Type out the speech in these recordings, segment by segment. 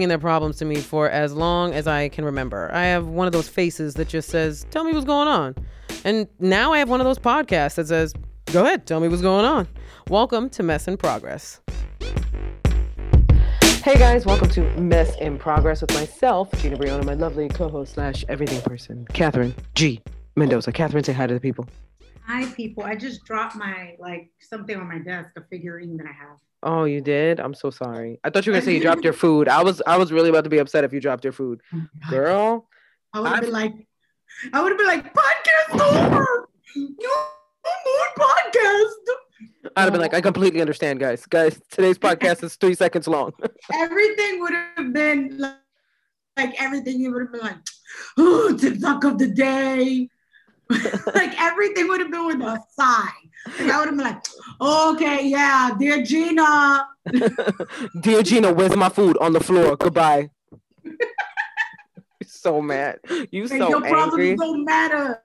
bringing their problems to me for as long as I can remember. I have one of those faces that just says, Tell me what's going on. And now I have one of those podcasts that says, Go ahead, tell me what's going on. Welcome to Mess in Progress. Hey guys, welcome to Mess in Progress with myself, Gina Brillon, my lovely co-host slash everything person, Katherine G. Mendoza. Katherine, say hi to the people. Hi, people. I just dropped my like something on my desk, a figurine that I have. Oh, you did? I'm so sorry. I thought you were gonna say you dropped your food. I was I was really about to be upset if you dropped your food. Oh Girl. I would have been like, I would have been like, podcast over. No more podcast. I'd have been like, I completely understand, guys. Guys, today's podcast is three seconds long. everything would have been like, like everything. You would have been like, oh, TikTok of the day. like everything would have been with a sigh. Like I would have been like, okay, yeah, dear Gina. Dear Gina, where's my food? On the floor. Goodbye. so mad. You Like, so your angry. problems don't matter.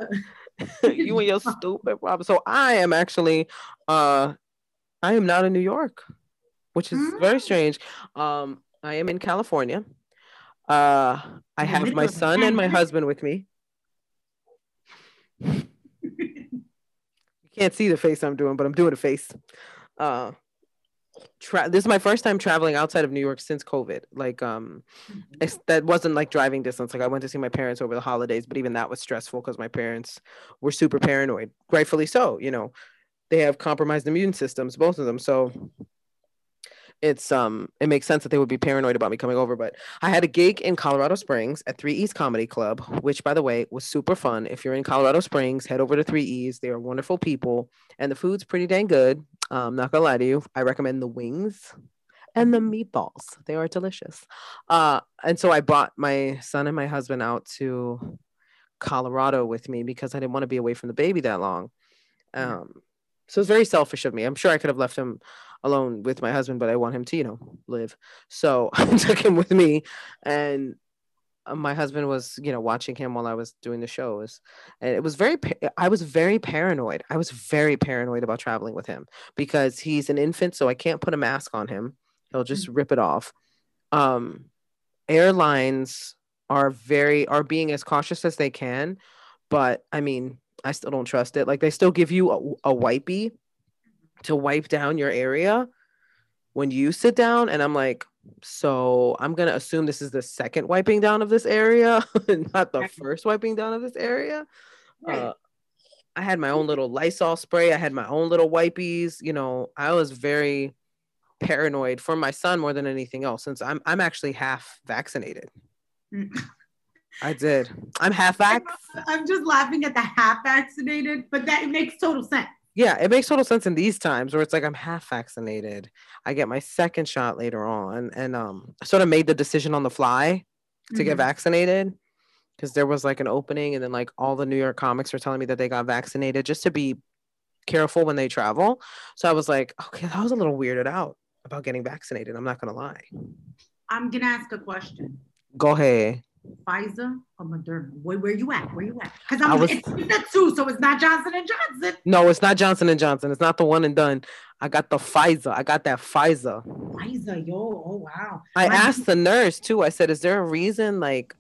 you and your stupid problem. So I am actually uh I am not in New York, which is very Mm. strange. Um I am in California. Uh I have my son and my husband with me. You can't see the face I'm doing, but I'm doing a face. Uh tra- this is my first time traveling outside of New York since COVID. Like um it's, that wasn't like driving distance. Like I went to see my parents over the holidays, but even that was stressful because my parents were super paranoid, rightfully so. You know, they have compromised immune systems, both of them. So it's um it makes sense that they would be paranoid about me coming over. But I had a gig in Colorado Springs at Three E's Comedy Club, which by the way was super fun. If you're in Colorado Springs, head over to Three E's. They are wonderful people, and the food's pretty dang good. Um, not gonna lie to you, I recommend the wings and the meatballs. They are delicious. Uh, and so I brought my son and my husband out to Colorado with me because I didn't want to be away from the baby that long. Um, so it's very selfish of me. I'm sure I could have left him alone with my husband, but I want him to, you know, live. So I took him with me, and uh, my husband was, you know, watching him while I was doing the shows, and it was very. I was very paranoid. I was very paranoid about traveling with him because he's an infant, so I can't put a mask on him. He'll just rip it off. Um, airlines are very are being as cautious as they can, but I mean, I still don't trust it. Like they still give you a, a wipey to wipe down your area when you sit down, and I'm like, so I'm gonna assume this is the second wiping down of this area, not the first wiping down of this area. Right. Uh, I had my own little Lysol spray. I had my own little wipies. You know, I was very paranoid for my son more than anything else since I'm I'm actually half vaccinated. I did. I'm half. I'm just laughing at the half vaccinated, but that makes total sense. Yeah, it makes total sense in these times where it's like I'm half vaccinated. I get my second shot later on, and um, I sort of made the decision on the fly to get Mhm. vaccinated because there was like an opening, and then like all the New York comics were telling me that they got vaccinated just to be careful when they travel. So I was like, okay, I was a little weirded out about getting vaccinated. I'm not gonna lie. I'm gonna ask a question. Go ahead. Pfizer or Moderna? Where, where you at? Where you at? Because I I'm was- it's the two, so it's not Johnson and Johnson. No, it's not Johnson and Johnson. It's not the one and done. I got the Pfizer. I got that Pfizer. Pfizer, yo, oh wow. I My- asked the nurse too. I said, "Is there a reason? Like,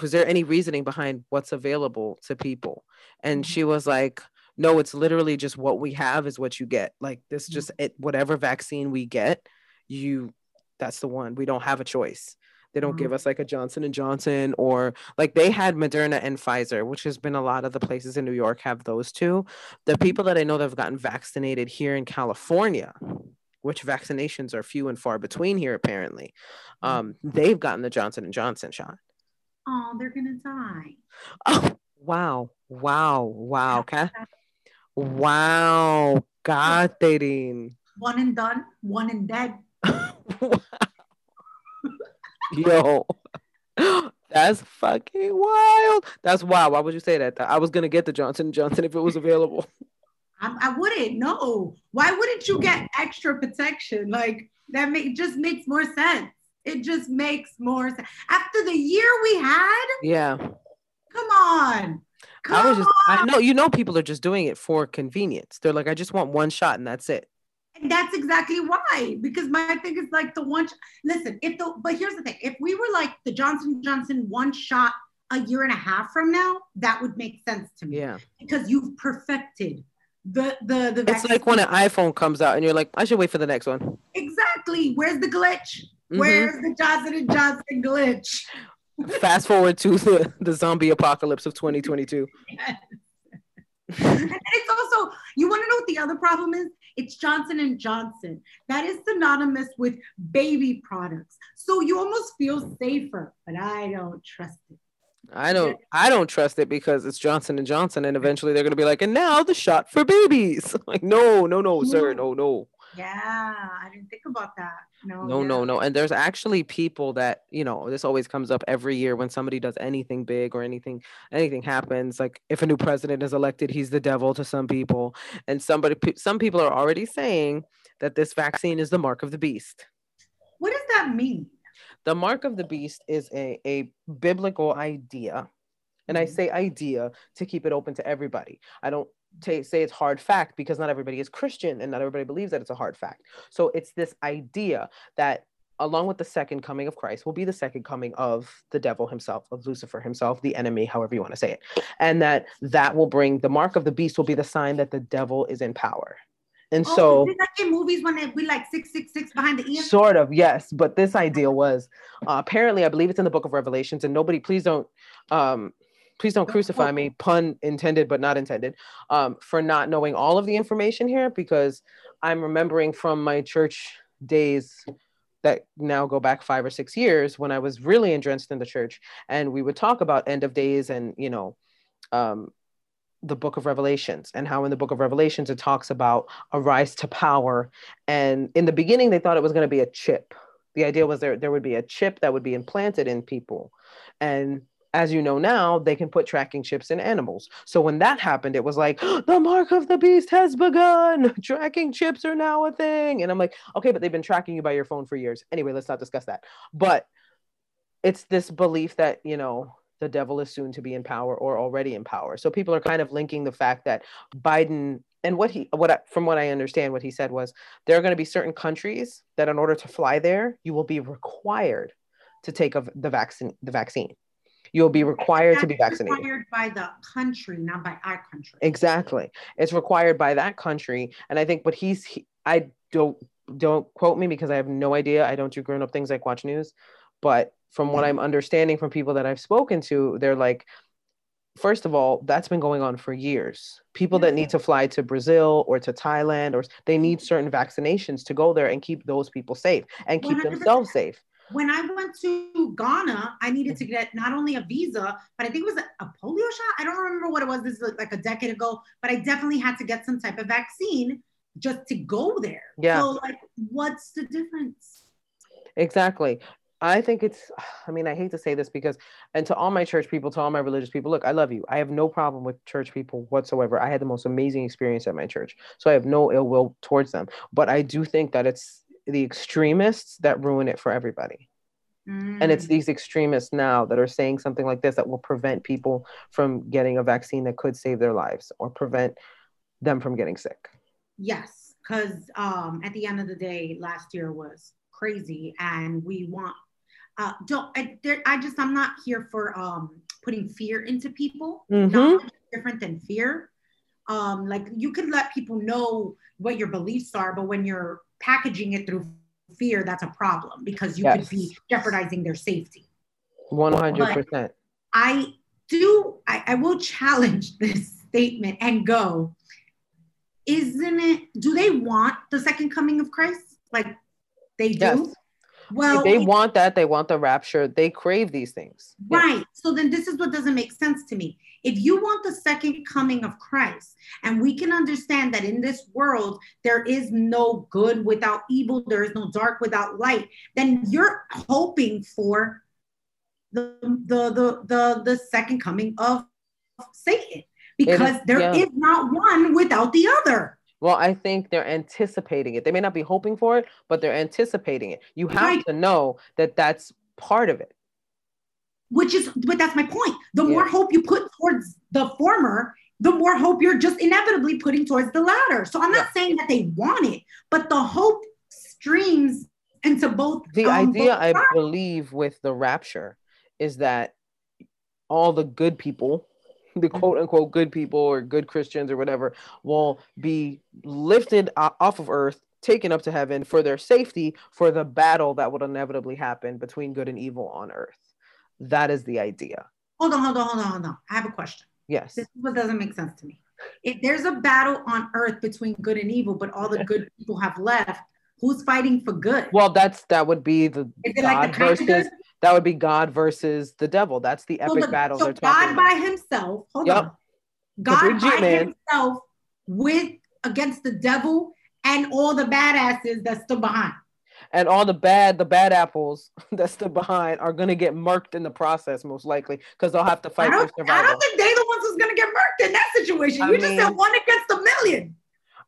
was there any reasoning behind what's available to people?" And Mhm. she was like, "No, it's literally just what we have is what you get. Like, this Mhm. just it, whatever vaccine we get, you that's the one. We don't have a choice. They don't give Mhm. us like a Johnson and Johnson or like they had Moderna and Pfizer, which has been a lot of the places in New York have those two. The people that I know that have gotten vaccinated here in California, which vaccinations are few and far between here apparently, um, they've gotten the Johnson and Johnson shot. Oh, they're gonna die. Oh, wow, wow, wow, okay. wow, God. One and done, one and dead. Yo, that's fucking wild. That's wild. Why would you say that? I was gonna get the Johnson Johnson if it was available. I, I wouldn't. No. Why wouldn't you get extra protection? Like that make, just makes more sense. It just makes more sense. After the year we had, Yeah, come on. Come I was just. I know you know people are just doing it for convenience. They're like, I just want one shot and that's it. And that's exactly why. Because my thing is like the one. Listen, if the but here's the thing: if we were like the Johnson Johnson one shot a year and a half from now, that would make sense to me. Yeah. Because you've perfected the the the. It's like when an iPhone comes out and you're like, I should wait for the next one. exactly. Where's the glitch? Mhm. Where's the Johnson and Johnson glitch? Fast forward to the, the zombie apocalypse of 2022. and it's also you want to know what the other problem is it's johnson and johnson that is synonymous with baby products so you almost feel safer but i don't trust it I don't I don't trust it because it's Johnson and Johnson and eventually they're gonna be like, and now the shot for babies. Like, no, no, no, sir, no, no. Yeah i didn't think about that no No, yeah. no, no. And there's actually people that, you know, this always comes up every year when somebody does anything big or anything, anything happens. Like if a new president is elected, he's the devil to some people. And somebody, some people are already saying that this vaccine is the mark of the beast. what does that mean The mark of the beast is a, a biblical idea. And I Mhm. say idea to keep it open to everybody. I don't ta- say it's hard fact because not everybody is Christian and not everybody believes that it's a hard fact. So it's this idea that along with the second coming of Christ will be the second coming of the devil himself, of Lucifer himself, the enemy, however you want to say it. And that that will bring the mark of the beast will be the sign that the devil is in power. And oh, so is like in movies when they be like 666 behind the ear Sort of, yes. But this idea was uh, apparently, I believe it's in the book of Revelations, and nobody, please don't, um, please don't crucify me, pun intended but not intended, um, for not knowing all of the information here because I'm remembering from my church days that now go back five or six years when I was really entrenched in the church, and we would talk about end of days and you know, um, the book of Revelations and how in the book of Revelations it talks about a rise to power. And in the beginning, they thought it was going to be a chip. The idea was there there would be a chip that would be implanted in people, and as you know now, they can put tracking chips in animals. So when that happened, it was like the mark of the beast has begun. Tracking chips are now a thing, and I'm like, okay, but they've been tracking you by your phone for years. Anyway, let's not discuss that. But it's this belief that you know the devil is soon to be in power or already in power. So people are kind of linking the fact that Biden and what he what I, from what I understand what he said was there are going to be certain countries that in order to fly there you will be required to take of the vaccine the vaccine. You'll be required to be vaccinated. required by the country not by our country Exactly. It's required by that country. And I think what he's, he, I don't, don't quote me because I have no idea. I don't do grown up things like watch news. But from what I'm understanding from people that I've spoken to, they're like, first of all, that's been going on for years. People that need to fly to Brazil or to Thailand or they need certain vaccinations to go there and keep those people safe and keep 100%. themselves safe. When I went to Ghana, I needed to get not only a visa, but I think it was a, a polio shot. I don't remember what it was. This is like a decade ago, but I definitely had to get some type of vaccine just to go there. Yeah. So, like, what's the difference? Exactly. I think it's, I mean, I hate to say this because, and to all my church people, to all my religious people, look, I love you. I have no problem with church people whatsoever. I had the most amazing experience at my church. So I have no ill will towards them. But I do think that it's the extremists that ruin it for everybody. And it's Mm. these extremists now that are saying something like this that will prevent people from getting a vaccine that could save their lives or prevent them from getting sick. yes, because um, at the end of the day, last year was crazy, and we want. Uh, don't I, there, I just I'm not here for um, putting fear into people. Mhm. Knowledge is different than fear. Um, like you could let people know what your beliefs are, but when you're packaging it through fear, that's a problem because you Yes. could be jeopardizing their safety. 100%. I do, I, I will challenge this statement and go, isn't it, do they want the second coming of Christ? Like they do? Yes. Well, they want that, they want the rapture, they crave these things. Yeah. Right. So then this is what doesn't make sense to me. If you want the second coming of Christ, and we can understand that in this world there is no good without evil, there is no dark without light, then you're hoping for the the the the, the second coming of Satan because there is yeah. not one without the other. Well, I think they're anticipating it. They may not be hoping for it, but they're anticipating it. You have Right. to know that that's part of it. which is but that's my point the Yeah. more hope you put towards the former the more hope you're just inevitably putting towards the latter so i'm not saying that they want it but the hope streams into both. The um, idea, both I believe, with the rapture is that all the good people, the Mm-hmm. quote unquote good people or good Christians or whatever, will be lifted off of earth, taken up to heaven for their safety for the battle that would inevitably happen between good and evil on earth. That is the idea. Hold on, hold on, hold on, hold on. I have a question. Yes. This is what doesn't make sense to me. If there's a battle on earth between good and evil, but all the good people have left, who's fighting for good? Well, that's that would be the God like the versus? That would be God versus the devil. That's the So epic the- battle so they're talking God about. by himself, hold Yep. on. God by man. himself with against the devil and all the badasses that stood behind. and all the bad the bad apples that stood behind are going to get murked in the process most likely because they'll have to fight for I don't think they're the ones who's gonna get murked in that situation. I you just said one against a million.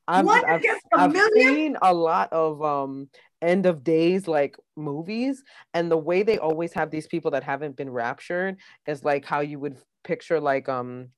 i've, one I've, against a I've million? seen a lot of um end of days like movies and the way they always have these people that haven't been raptured is like how you would picture like um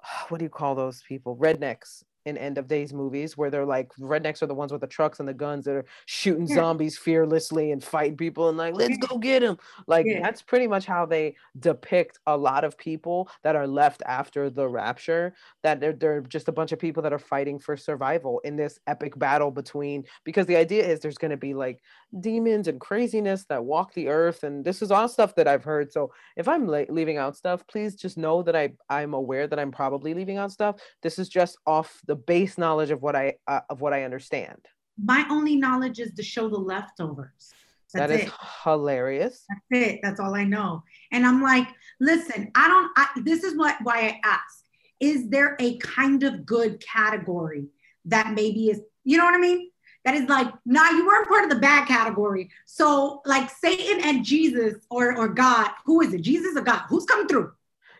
what do you call those people? Rednecks in end of days movies where they're like rednecks are the ones with the trucks and the guns that are shooting Yeah. zombies fearlessly and fighting people and like let's Yeah. go get them like Yeah. that's pretty much how they depict a lot of people that are left after the rapture that they're, they're just a bunch of people that are fighting for survival in this epic battle between because the idea is there's going to be like demons and craziness that walk the earth and this is all stuff that i've heard so if i'm la- leaving out stuff please just know that i i'm aware that i'm probably leaving out stuff this is just off the base knowledge of what i uh, of what i understand My only knowledge is to show the leftovers. That That's it. hilarious That's it. That's all I know. And I'm like, listen, I don't. I, this is what why I ask: Is there a kind of good category that maybe is, you know what I mean? That is like, nah, you weren't part of the bad category. So like Satan and Jesus or or God, who is it? Jesus or God? Who's coming through?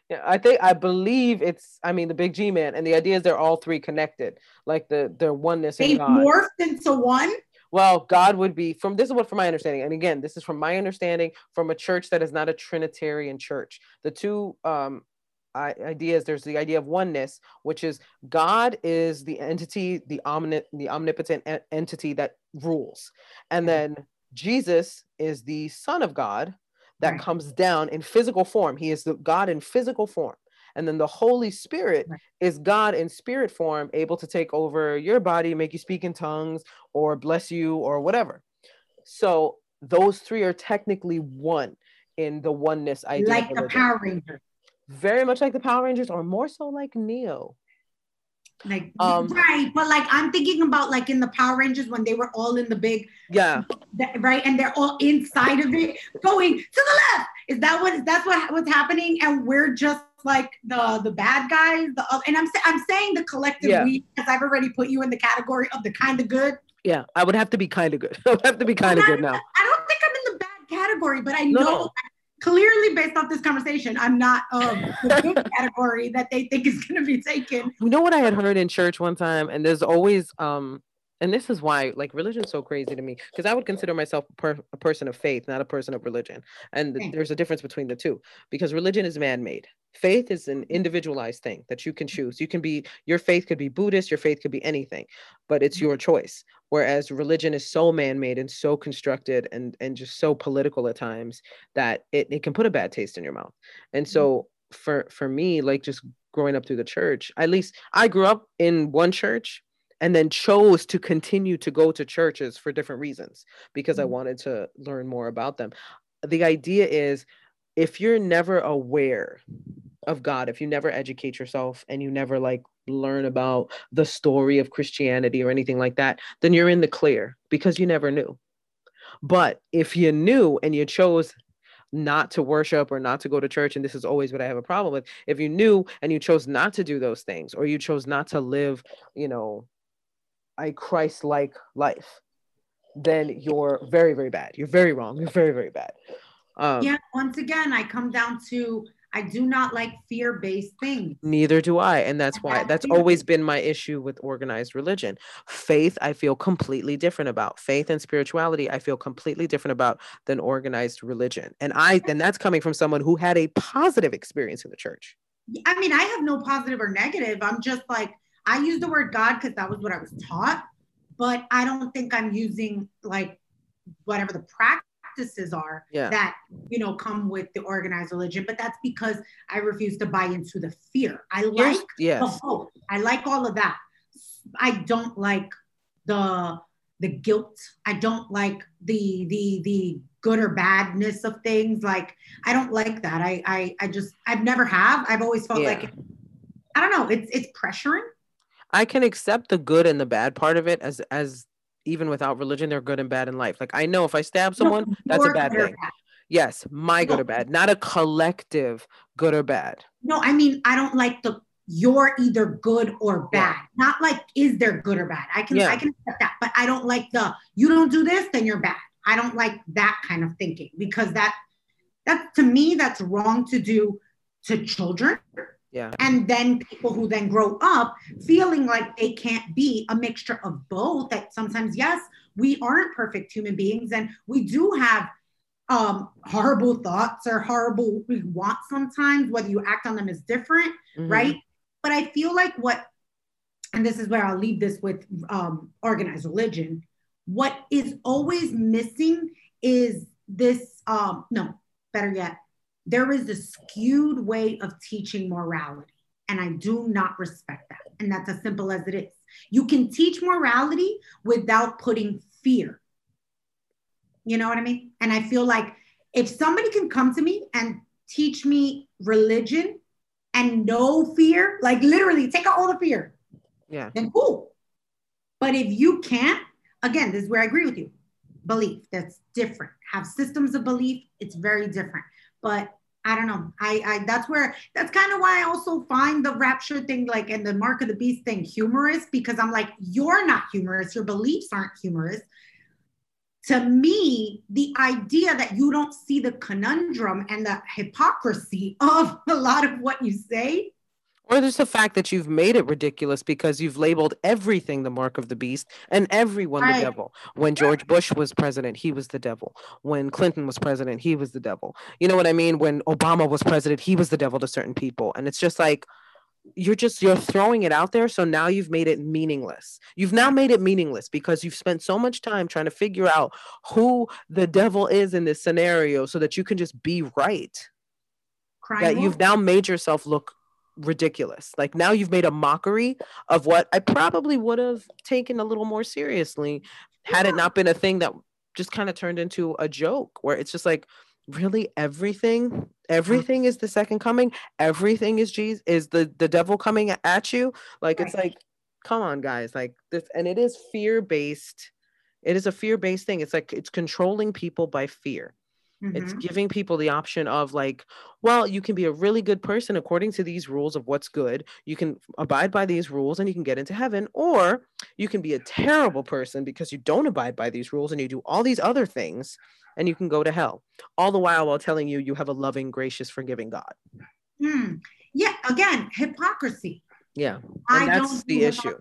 Yeah, I think I believe it's. I mean, the big G man, and the idea is they're all three connected, like the their oneness in They God. morphed into one. Well, God would be from this is what from my understanding, and again, this is from my understanding from a church that is not a Trinitarian church. The two um ideas there's the idea of oneness, which is God is the entity, the omni- the omnipotent en- entity that rules, and then Jesus is the Son of God that Right. comes down in physical form. He is the God in physical form. And then the Holy Spirit Right. is God in spirit form, able to take over your body, make you speak in tongues, or bless you, or whatever. So those three are technically one in the oneness idea. like the. Power Rangers. Very much like the Power Rangers, or more so like Neo. Like Um, right, but like I'm thinking about like in the Power Rangers when they were all in the big Yeah. that, right and they're all inside of it going to the left is that what that's what what's happening and we're just like the the bad guys the and i'm i'm saying the collective Yeah. we because i've already put you in the category of the kind of good Yeah. I would have to be kind of good. I would have to be kind of good now. i don't think i'm in the bad category but i No, know no. Clearly based off this conversation i'm not of the good category that they think is going to be taken. You know what I had heard in church one time, and there's always um, and this is why like religion's so crazy to me because I would consider myself a, per- a person of faith, not a person of religion, and th- there's a difference between the two because religion is man-made. Faith is an hmm. individualized thing that you can hmm. choose. You can be your faith could be Buddhist, your faith could be anything, but it's your choice. Whereas religion is so man-made and so constructed and and just so political at times that it, it can put a bad taste in your mouth. And so for for me, like just growing up through the church, at least I grew up in one church and then chose to continue to go to churches for different reasons because I Mhm. wanted to learn more about them. The idea is if you're never aware of God, if you never educate yourself and you never like learn about the story of Christianity or anything like that, then you're in the clear because you never knew. But if you knew and you chose not to worship or not to go to church, and this is always what I have a problem with, if you knew and you chose not to do those things, or you chose not to live, you know, a Christ like life, then you're very, very bad. You're very wrong. You're very, very bad. Um, yeah once again i come down to i do not like fear-based things Neither do I. And that's why That's that's always been my issue with organized religion. Faith, I feel completely different about. Faith and spirituality, I feel completely different about than organized religion. And I and that's coming from someone who had a positive experience in the church. I mean, I have no positive or negative. I'm just like, I use the word God because that was what I was taught. but I don't think I'm using like whatever the practices are Yeah. that you know come with the organized religion. But that's because I refuse to buy into the fear. I like the yes. hope. I like all of that. I don't like the the guilt. I don't like the the the good or badness of things. Like I don't like that. I I I just I've never have. I've always felt Yeah. like I don't know. It's it's pressuring. I can accept the good and the bad part of it as as even without religion, they're good and bad in life. Like I know if I stab someone, No, that's a bad thing. bad. Yes, my good or bad, not a collective good or bad. No, I mean I don't like the you're either good or Yeah. bad. Not like is there good or bad. I can Yeah. I can accept that, but I don't like the you don't do this, then you're bad. I don't like that kind of thinking because that that to me that's wrong to do to children Yeah. and then people who then grow up feeling like they can't be a mixture of both that sometimes yes we aren't perfect human beings and we do have um horrible thoughts or horrible we want sometimes whether you act on them is different Mhm. right but i feel like what and this is where i'll leave this with um organized religion what is always missing is this um no better yet there is a skewed way of teaching morality and i do not respect that and that's as simple as it is you can teach morality without putting fear you know what i mean and i feel like if somebody can come to me and teach me religion and no fear like literally take out all the fear Yeah. then cool. But if you can't, again, this is where I agree with you. Belief, that's different. Have systems of belief, it's very different. But I don't know. I, I that's where that's kind of why I also find the rapture thing like and the mark of the beast thing humorous because I'm like, you're not humorous, your beliefs aren't humorous. To me, the idea that you don't see the conundrum and the hypocrisy of a lot of what you say Or just the fact that you've made it ridiculous because you've labeled everything the mark of the beast and everyone the devil. When George Bush was president, he was the devil. When Clinton was president, he was the devil. You know what I mean? When Obama was president, he was the devil to certain people. And it's just like you're just you're throwing it out there so now you've made it meaningless. You've now made it meaningless because you've spent so much time trying to figure out who the devil is in this scenario so that you can just be right crying. that wolf. you've now made yourself look ridiculous. Like now you've made a mockery of what I probably would have taken a little more seriously had it not been a thing that just kind of turned into a joke where it's just like really everything everything is the second coming? Everything is jesus is the the devil coming at you? Like it's like come on guys like this and it is fear based it is a fear based thing. It's like it's controlling people by fear it's Mhm. giving people the option of like well you can be a really good person according to these rules of what's good you can abide by these rules and you can get into heaven or you can be a terrible person because you don't abide by these rules and you do all these other things and you can go to hell all the while while telling you you have a loving gracious forgiving god Hmm. Yeah, again, hypocrisy. yeah I that's the issue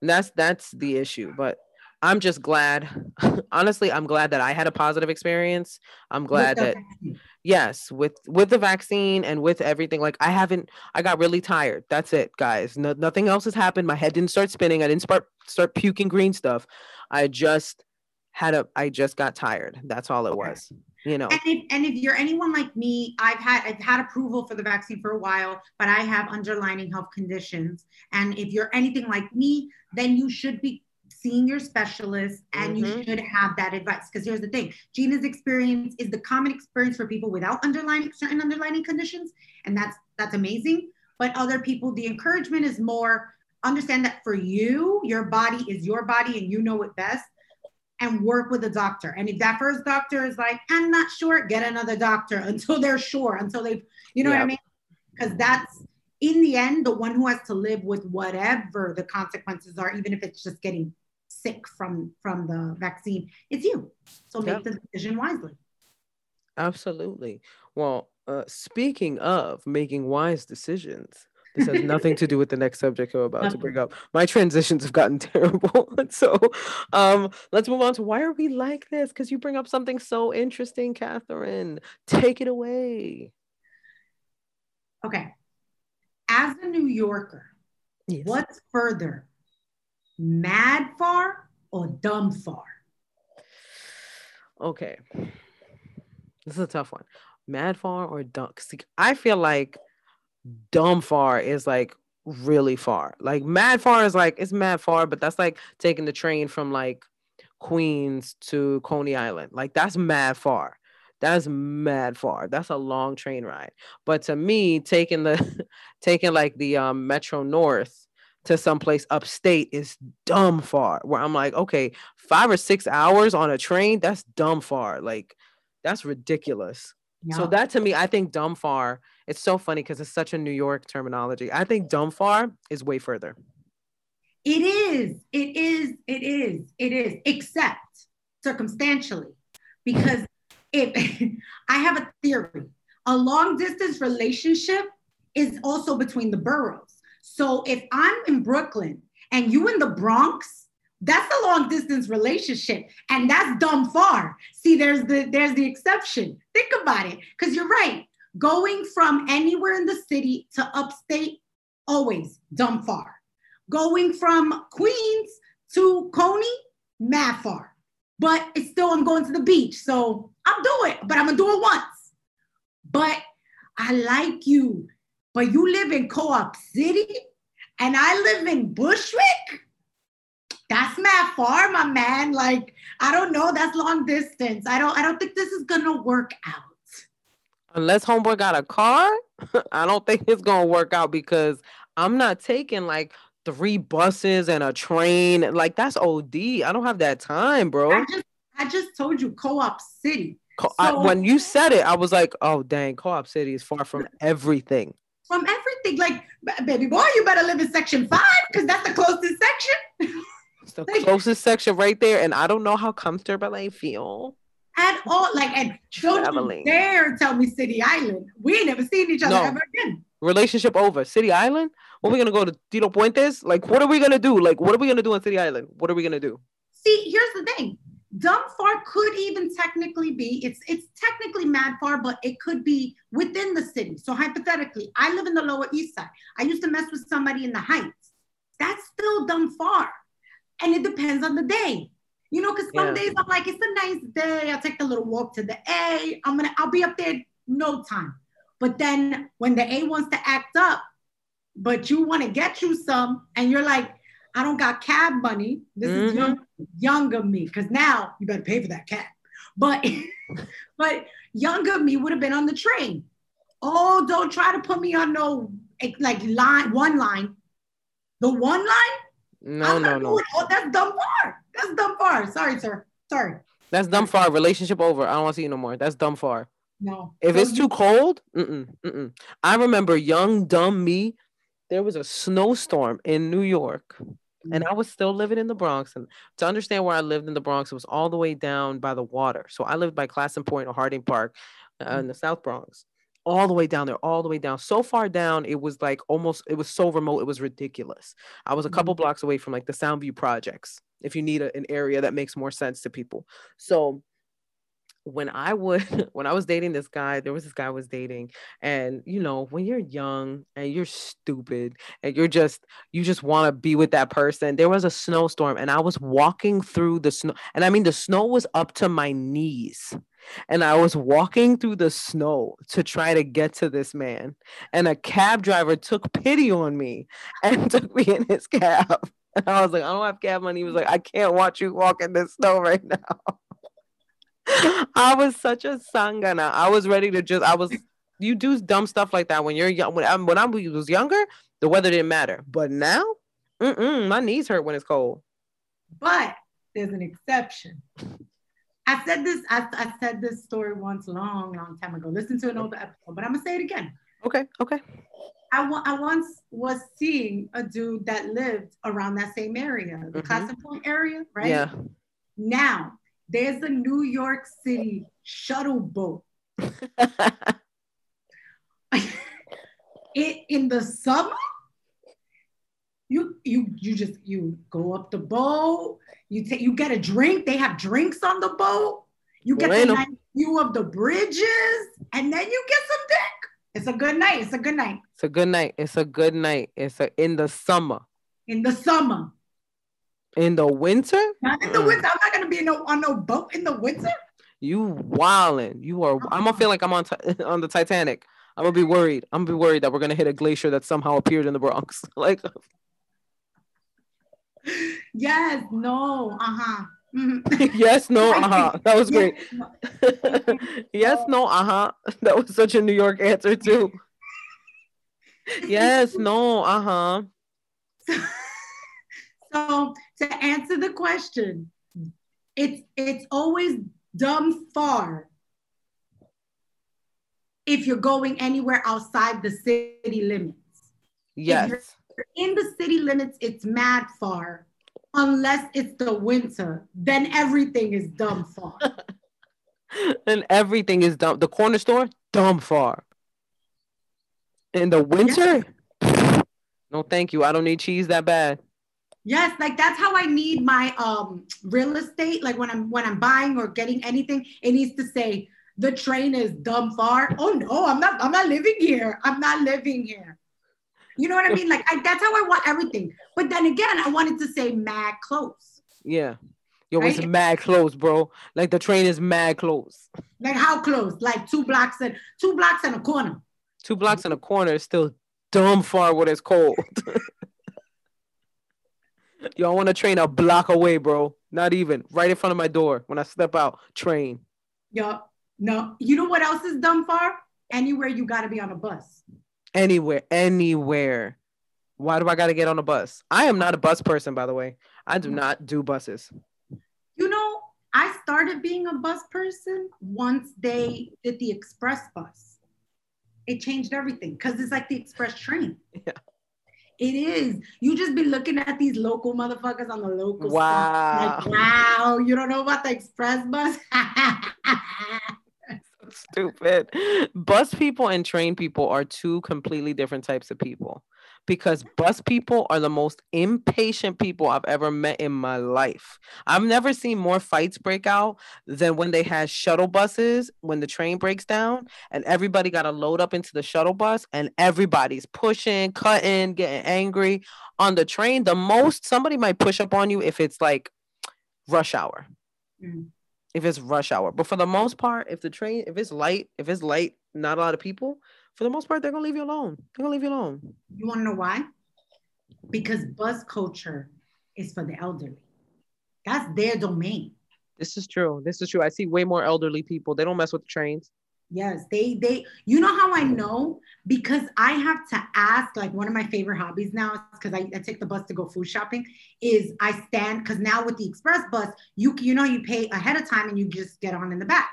and that's that's the issue but i'm just glad honestly i'm glad that i had a positive experience. I'm glad that vaccine. yes with with the vaccine and with everything like i haven't i got really tired. That's it guys. No, nothing else has happened. My head didn't start spinning. I didn't start start puking green stuff. I just had a i just got tired. That's all it was you know. And if, and if you're anyone like me, I've had I've had approval for the vaccine for a while, but I have underlying health conditions. And if you're anything like me, then you should be seeing your specialist and you Mhm. should have that advice. Because here's the thing Gina's experience is the common experience for people without underlying certain underlying conditions. And that's that's amazing. But other people, the encouragement is more understand that for you, your body is your body and you know it best and work with a doctor. And if that first doctor is like, I'm not sure, get another doctor until they're sure, until they've, you know what I mean? Because that's in the end, the one who has to live with whatever the consequences are, even if it's just getting sick from from the vaccine, it's you. So make Yep. the decision wisely. absolutely well uh speaking of making wise decisions this has nothing to do with the next subject I'm about to bring up. My transitions have gotten terrible. so um let's move on to why are we like this? Because you bring up something so interesting, Katherine. Take it away. Okay. As a New Yorker, Yes. what's further mad far or dumb far? Okay. This is a tough one. Mad far or dumb? See, I feel like dumb far is like really far. Like mad far is like it's mad far, but that's like taking the train from like Queens to Coney Island. Like that's mad far. That's mad far. That's a long train ride. But to me, taking the taking like the um Metro North to someplace upstate is dumb far. Where I'm like, okay, five or six hours on a train, that's dumb far. Like that's ridiculous. Yeah. So that to me, I think dumb far. It's so funny because it's such a New York terminology. I think dumb far is way further. It is. It is. It is. It is. Except circumstantially, because if I have a theory, a long distance relationship is also between the boroughs. So if I'm in Brooklyn and you in the Bronx, that's a long distance relationship and that's dumb far. See, there's the there's the exception. Think about it cuz you're right. Going from anywhere in the city to upstate always dumb far. Going from Queens to Coney, mad far. But it's still I'm going to the beach. So I'm doing it, but I'm gonna do it once. But I like you, but you live in Co-op City and I live in Bushwick. That's mad far, my man. Like, I don't know. That's long distance. I don't I don't think this is gonna work out. Unless homeboy got a car, I don't think it's gonna work out because I'm not taking like three buses and a train. Like that's OD. I don't have that time, bro. I just I just told you Co-op City. Co- so, I, when you said it, I was like, oh dang, Co-op City is far from everything. From everything, like baby boy, you better live in section five because that's the closest section. It's the like, closest section right there, and I don't know how comfortable I feel at all. Like, and don't you dare tell me City Island. We ain't never seen each other no. ever again. Relationship over. City Island. What are we gonna go to Tito Puente's? Like, what are we gonna do? Like, what are we gonna do on City Island? What are we gonna do? See, here's the thing dumb far could even technically be it's it's technically mad far but it could be within the city. So hypothetically i live in the lower east side. I used to mess with somebody in the heights. That's still dumb far and it depends on the day. You know because some yeah. days i'm like it's a nice day. I'll take a little walk to the a. I'm gonna i'll be up there no time. But then when the a wants to act up but you want to get you some and you're like I don't got cab money. This mm-hmm. is young, younger me, because now you better pay for that cab. But but younger me would have been on the train. Oh, don't try to put me on no like line one line. The one line? No, no, no. Oh, that's dumb far. That's dumb far. Sorry, sir. Sorry. That's dumb far. Relationship over. I don't want to see you no more. That's dumb far. No. If it's too cold, mm-mm, mm-mm. I remember young dumb me. There was a snowstorm in New York and I was still living in the Bronx. And to understand where I lived in the Bronx, it was all the way down by the water. So I lived by Clason Point or Harding Park uh, in the South Bronx, all the way down there, all the way down. So far down, it was like almost, it was so remote, it was ridiculous. I was a couple mm-hmm. blocks away from like the Soundview projects, if you need a, an area that makes more sense to people. So when I would when I was dating this guy, there was this guy I was dating, and you know, when you're young and you're stupid and you're just you just want to be with that person. There was a snowstorm, and I was walking through the snow, and I mean the snow was up to my knees. And I was walking through the snow to try to get to this man. And a cab driver took pity on me and took me in his cab. And I was like, I don't have cab money. He was like, I can't watch you walk in this snow right now. I was such a sangana. I was ready to just. I was. You do dumb stuff like that when you're young. When I, when I was younger, the weather didn't matter. But now, my knees hurt when it's cold. But there's an exception. I said this. I, I said this story once, long, long time ago. Listen to an older episode, but I'm gonna say it again. Okay. Okay. I, I once was seeing a dude that lived around that same area, the mm Point area, right? Yeah. Now there's a New York City shuttle boat. it, in the summer, you you you just you go up the boat. You take you get a drink. They have drinks on the boat. You get bueno. the nice view of the bridges, and then you get some dick. It's a good night. It's a good night. It's a good night. It's a good night. It's a in the summer. In the summer. In the winter? Not in the Mm. winter. I'm not gonna be in no, on no boat in the winter. You wildin'. You are. I'm gonna feel like I'm on ti- on the Titanic. I'm gonna be worried. I'm gonna be worried that we're gonna hit a glacier that somehow appeared in the Bronx. like, Yes, no, uh-huh. Mhm. yes, no, uh huh. That was great. Yes, no, uh huh. That was such a New York answer too. yes, no, uh huh. So to answer the question, it's it's always dumb far if you're going anywhere outside the city limits. Yes. In the city limits, it's mad far. Unless it's the winter, then everything is dumb far. and everything is dumb. The corner store, dumb far. In the winter, no, thank you. I don't need cheese that bad. Yes, like that's how I need my um real estate. Like when I'm when I'm buying or getting anything, it needs to say the train is dumb far. Oh no, I'm not. I'm not living here. I'm not living here. You know what I mean? Like I, that's how I want everything. But then again, I wanted to say mad close. Yeah. Yo, it's Right? mad close, bro. Like the train is mad close. Like how close? Like two blocks and two blocks and a corner. Two blocks and a corner is still dumb far when it's cold. Yo, I want to train a block away, bro. Not even right in front of my door when I step out. Train. Yup. No. You know what else is dumb far? Anywhere you gotta be on a bus. Anywhere, anywhere. Why do I got to get on a bus? I am not a bus person, by the way. I do not do buses. You know, I started being a bus person once they did the express bus. It changed everything because it's like the express train. Yeah. It is. You just be looking at these local motherfuckers on the local. Wow. Like, wow, you don't know about the express bus? Stupid. Bus people and train people are two completely different types of people because bus people are the most impatient people I've ever met in my life. I've never seen more fights break out than when they had shuttle buses when the train breaks down and everybody got to load up into the shuttle bus and everybody's pushing, cutting, getting angry. On the train, the most somebody might push up on you if it's like rush hour Mm. if it's rush hour. But for the most part, if the train, if it's light, if it's light, not a lot of people, for the most part, they're gonna leave you alone. They're gonna leave you alone. you want to know why? Because bus culture is for the elderly. That's their domain. This is true. This is true. I see way more elderly people. They don't mess with the trains. Yes, they they you know how I know because I have to ask like one of my favorite hobbies now because I, I take the bus to go food shopping is I stand because now with the express bus you you know you pay ahead of time and you just get on in the back.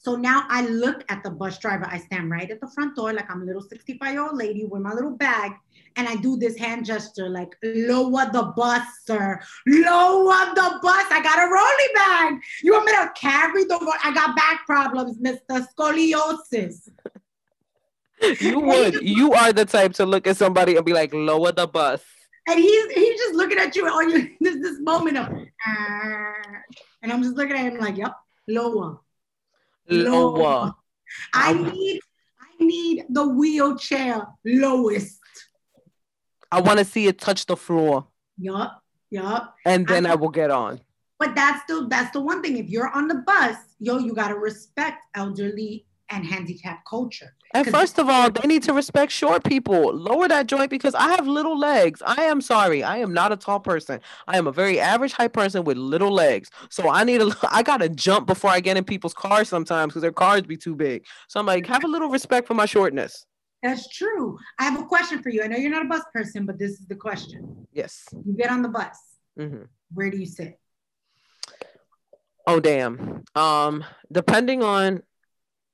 So now I look at the bus driver. I stand right at the front door like I'm a little 65 year old lady with my little bag and I do this hand gesture like lower the bus, sir. Lower the bus. I got a rolly bag. You want me to carry the? ro- I got back problems, Mr. Scoliosis. You would. You are the type to look at somebody and be like, lower the bus. And he's he's just looking at you on you. There's this moment of, "Ah," and I'm just looking at him like, yep, lower. Lower. I need I need the wheelchair lowest. I want to see it touch the floor, Yup, yup. and then I- I will get on. But that's the that's the one thing. If you're on the bus, yo, you gotta respect elderly and handicapped culture. And first of all, they need to respect short people. Lower that joint because I have little legs. I am sorry. I am not a tall person. I am a very average height person with little legs. So I need a I gotta jump before I get in people's cars sometimes because their cars be too big. So I'm like, have a little respect for my shortness. That's true. I have a question for you. I know you're not a bus person, but this is the question. Yes. You get on the bus. hmm Where do you sit? Oh damn. Um, depending on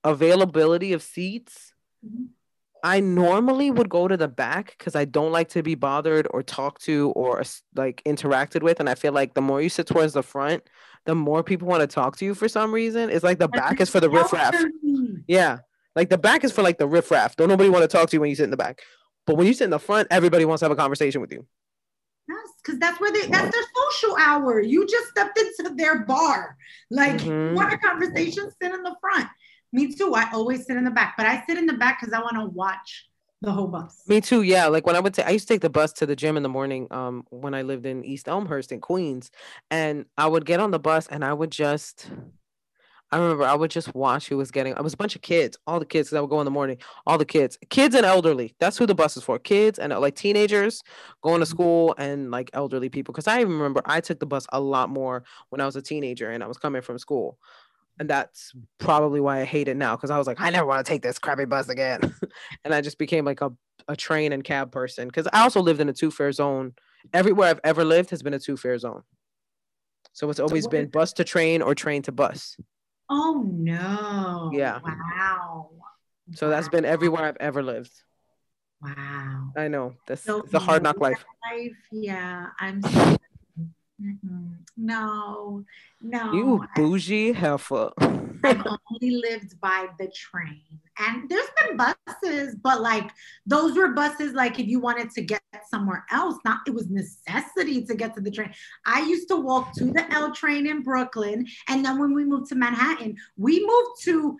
availability of seats, Mhm. I normally would go to the back because I don't like to be bothered or talked to or like interacted with. And I feel like the more you sit towards the front, the more people want to talk to you for some reason. It's like the back is for the riffraff. Yeah. Like the back is for like the riffraff. Don't nobody want to talk to you when you sit in the back. But when you sit in the front, everybody wants to have a conversation with you. Yes, because that's where they that's their social hour. You just stepped into their bar. Like Mhm. want a conversation, sit in the front. Me too. I always sit in the back, but I sit in the back because I want to watch the whole bus. Me too. Yeah. Like when I would take, I used to take the bus to the gym in the morning. Um, when I lived in East Elmhurst in Queens, and I would get on the bus and I would just, I remember I would just watch who was getting. It was a bunch of kids, all the kids. Cause I would go in the morning. All the kids, kids and elderly. That's who the bus is for. Kids and like teenagers going to school and like elderly people. Cause I even remember I took the bus a lot more when I was a teenager and I was coming from school and that's probably why I hate it now because I was like, I never want to take this crappy bus again, and I just became like a, a train and cab person because I also lived in a two fare zone. Everywhere I've ever lived has been a two fare zone, so it's always been bus to train or train to bus. Oh no! Yeah. Wow. So that's been everywhere I've ever lived. Wow. I know that's so, it's a hard knock life. life. Yeah, I'm. So Mm-mm. No, no. You bougie heifer. I've only lived by the train. And there's been buses, but like those were buses like if you wanted to get somewhere else, not it was necessity to get to the train. I used to walk to the L train in Brooklyn. And then when we moved to Manhattan, we moved to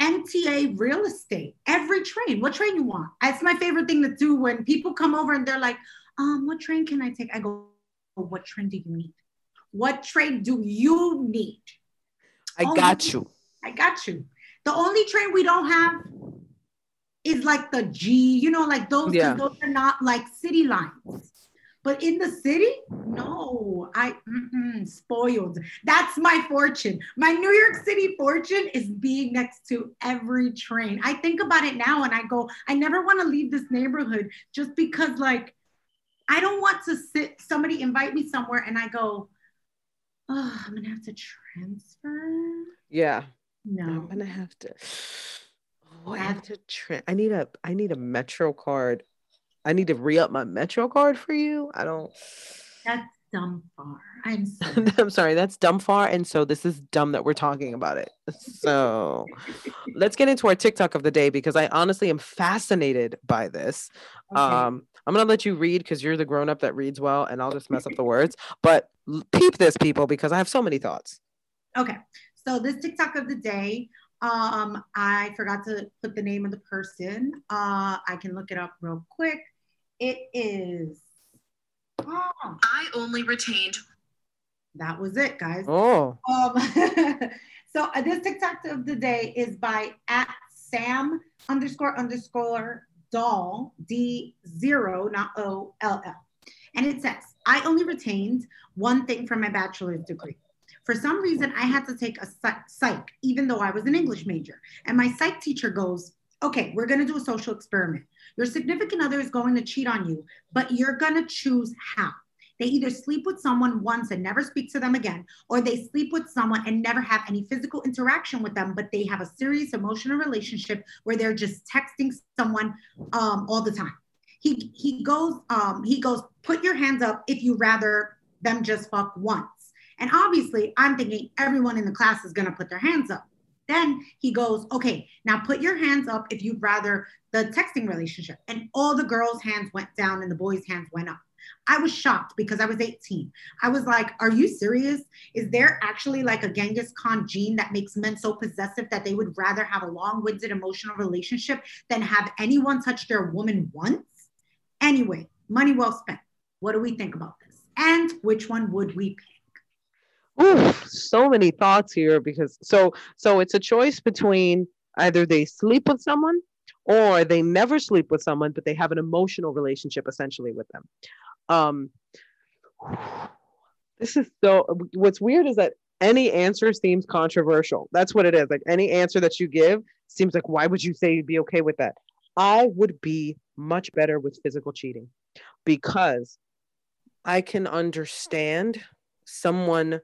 MTA real estate. Every train. What train you want? That's my favorite thing to do when people come over and they're like, um, what train can I take? I go, what train do you need? What train do you need? I oh, got you. I got you. The only train we don't have is like the G, you know, like those, yeah. those are not like city lines. But in the city, no, I spoiled. That's my fortune. My New York City fortune is being next to every train. I think about it now and I go, I never want to leave this neighborhood just because, like, I don't want to sit, somebody invite me somewhere and I go, oh, I'm gonna have to transfer. Yeah. No. I'm gonna have to. Oh, I have to. Tra- I need a. I need a Metro card. I need to re up my Metro card for you. I don't. That's dumb far. I'm sorry. I'm sorry. That's dumb far, and so this is dumb that we're talking about it. So let's get into our TikTok of the day because I honestly am fascinated by this. Okay. Um, I'm gonna let you read because you're the grown up that reads well, and I'll just mess up the words. But peep this, people, because I have so many thoughts. Okay, so this TikTok of the day, um, I forgot to put the name of the person. Uh, I can look it up real quick. It is. Oh, I only retained. That was it, guys. Oh. Um, so uh, this TikTok of the day is by at Sam underscore underscore doll, D zero, not O L L. And it says, I only retained one thing from my bachelor's degree. For some reason, I had to take a psych, even though I was an English major. And my psych teacher goes, Okay, we're going to do a social experiment. Your significant other is going to cheat on you, but you're going to choose how. They either sleep with someone once and never speak to them again, or they sleep with someone and never have any physical interaction with them, but they have a serious emotional relationship where they're just texting someone um, all the time. He he goes um, he goes put your hands up if you rather them just fuck once. And obviously, I'm thinking everyone in the class is gonna put their hands up. Then he goes, okay, now put your hands up if you'd rather the texting relationship. And all the girls' hands went down and the boys' hands went up. I was shocked because I was 18. I was like, are you serious? Is there actually like a Genghis Khan gene that makes men so possessive that they would rather have a long winded emotional relationship than have anyone touch their woman once? Anyway, money well spent. What do we think about this? And which one would we pick? Ooh, so many thoughts here because so so it's a choice between either they sleep with someone or they never sleep with someone but they have an emotional relationship essentially with them um, this is so. What's weird is that any answer seems controversial. That's what it is. Like any answer that you give seems like, why would you say you'd be okay with that? I would be much better with physical cheating because I can understand someone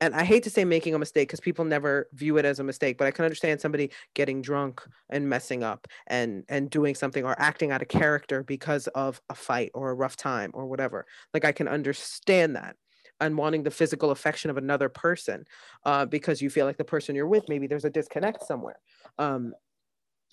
and I hate to say making a mistake because people never view it as a mistake, but I can understand somebody getting drunk and messing up and and doing something or acting out of character because of a fight or a rough time or whatever. Like I can understand that and wanting the physical affection of another person uh, because you feel like the person you're with maybe there's a disconnect somewhere. Um,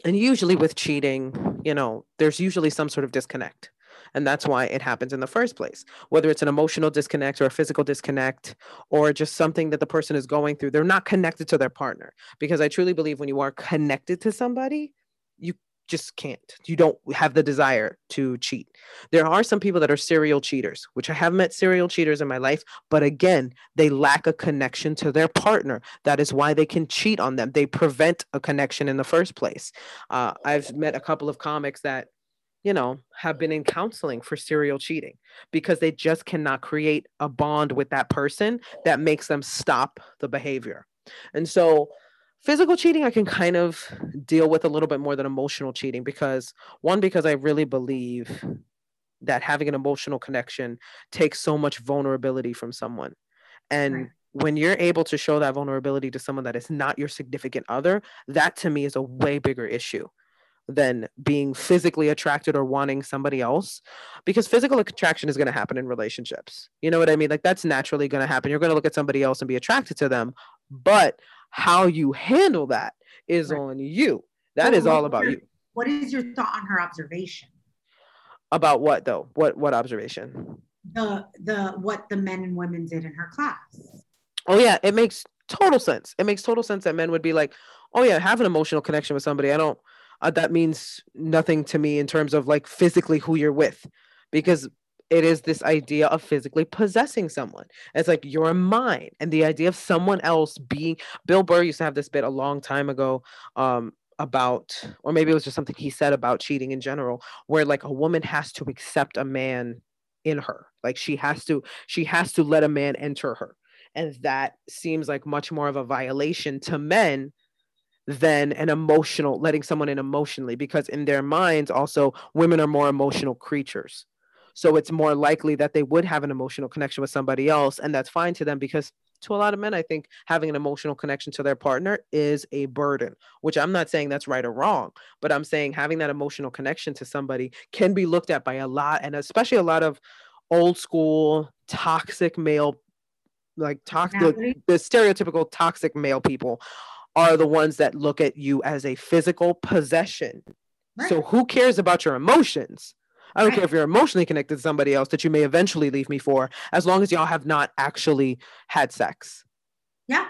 and usually with cheating, you know, there's usually some sort of disconnect and that's why it happens in the first place. Whether it's an emotional disconnect or a physical disconnect or just something that the person is going through, they're not connected to their partner. Because I truly believe when you are connected to somebody, you just can't. You don't have the desire to cheat. There are some people that are serial cheaters, which I have met serial cheaters in my life, but again, they lack a connection to their partner. That is why they can cheat on them. They prevent a connection in the first place. Uh, I've met a couple of comics that, you know, have been in counseling for serial cheating because they just cannot create a bond with that person that makes them stop the behavior. And so, physical cheating i can kind of deal with a little bit more than emotional cheating because one because i really believe that having an emotional connection takes so much vulnerability from someone and right. when you're able to show that vulnerability to someone that is not your significant other that to me is a way bigger issue than being physically attracted or wanting somebody else because physical attraction is going to happen in relationships you know what i mean like that's naturally going to happen you're going to look at somebody else and be attracted to them but how you handle that is right. on you. That well, is all about your, you. What is your thought on her observation? About what though? What what observation? The the what the men and women did in her class. Oh yeah, it makes total sense. It makes total sense that men would be like, "Oh yeah, have an emotional connection with somebody. I don't uh, that means nothing to me in terms of like physically who you're with." Because it is this idea of physically possessing someone. It's like you're mine. And the idea of someone else being Bill Burr used to have this bit a long time ago um, about, or maybe it was just something he said about cheating in general, where like a woman has to accept a man in her. Like she has to, she has to let a man enter her. And that seems like much more of a violation to men than an emotional letting someone in emotionally because in their minds also women are more emotional creatures so it's more likely that they would have an emotional connection with somebody else. And that's fine to them because to a lot of men, I think having an emotional connection to their partner is a burden, which I'm not saying that's right or wrong, but I'm saying having that emotional connection to somebody can be looked at by a lot, and especially a lot of old school toxic male, like toxic, the, the stereotypical toxic male people are the ones that look at you as a physical possession. Right. So who cares about your emotions? I don't right. care if you're emotionally connected to somebody else that you may eventually leave me for, as long as y'all have not actually had sex. Yeah.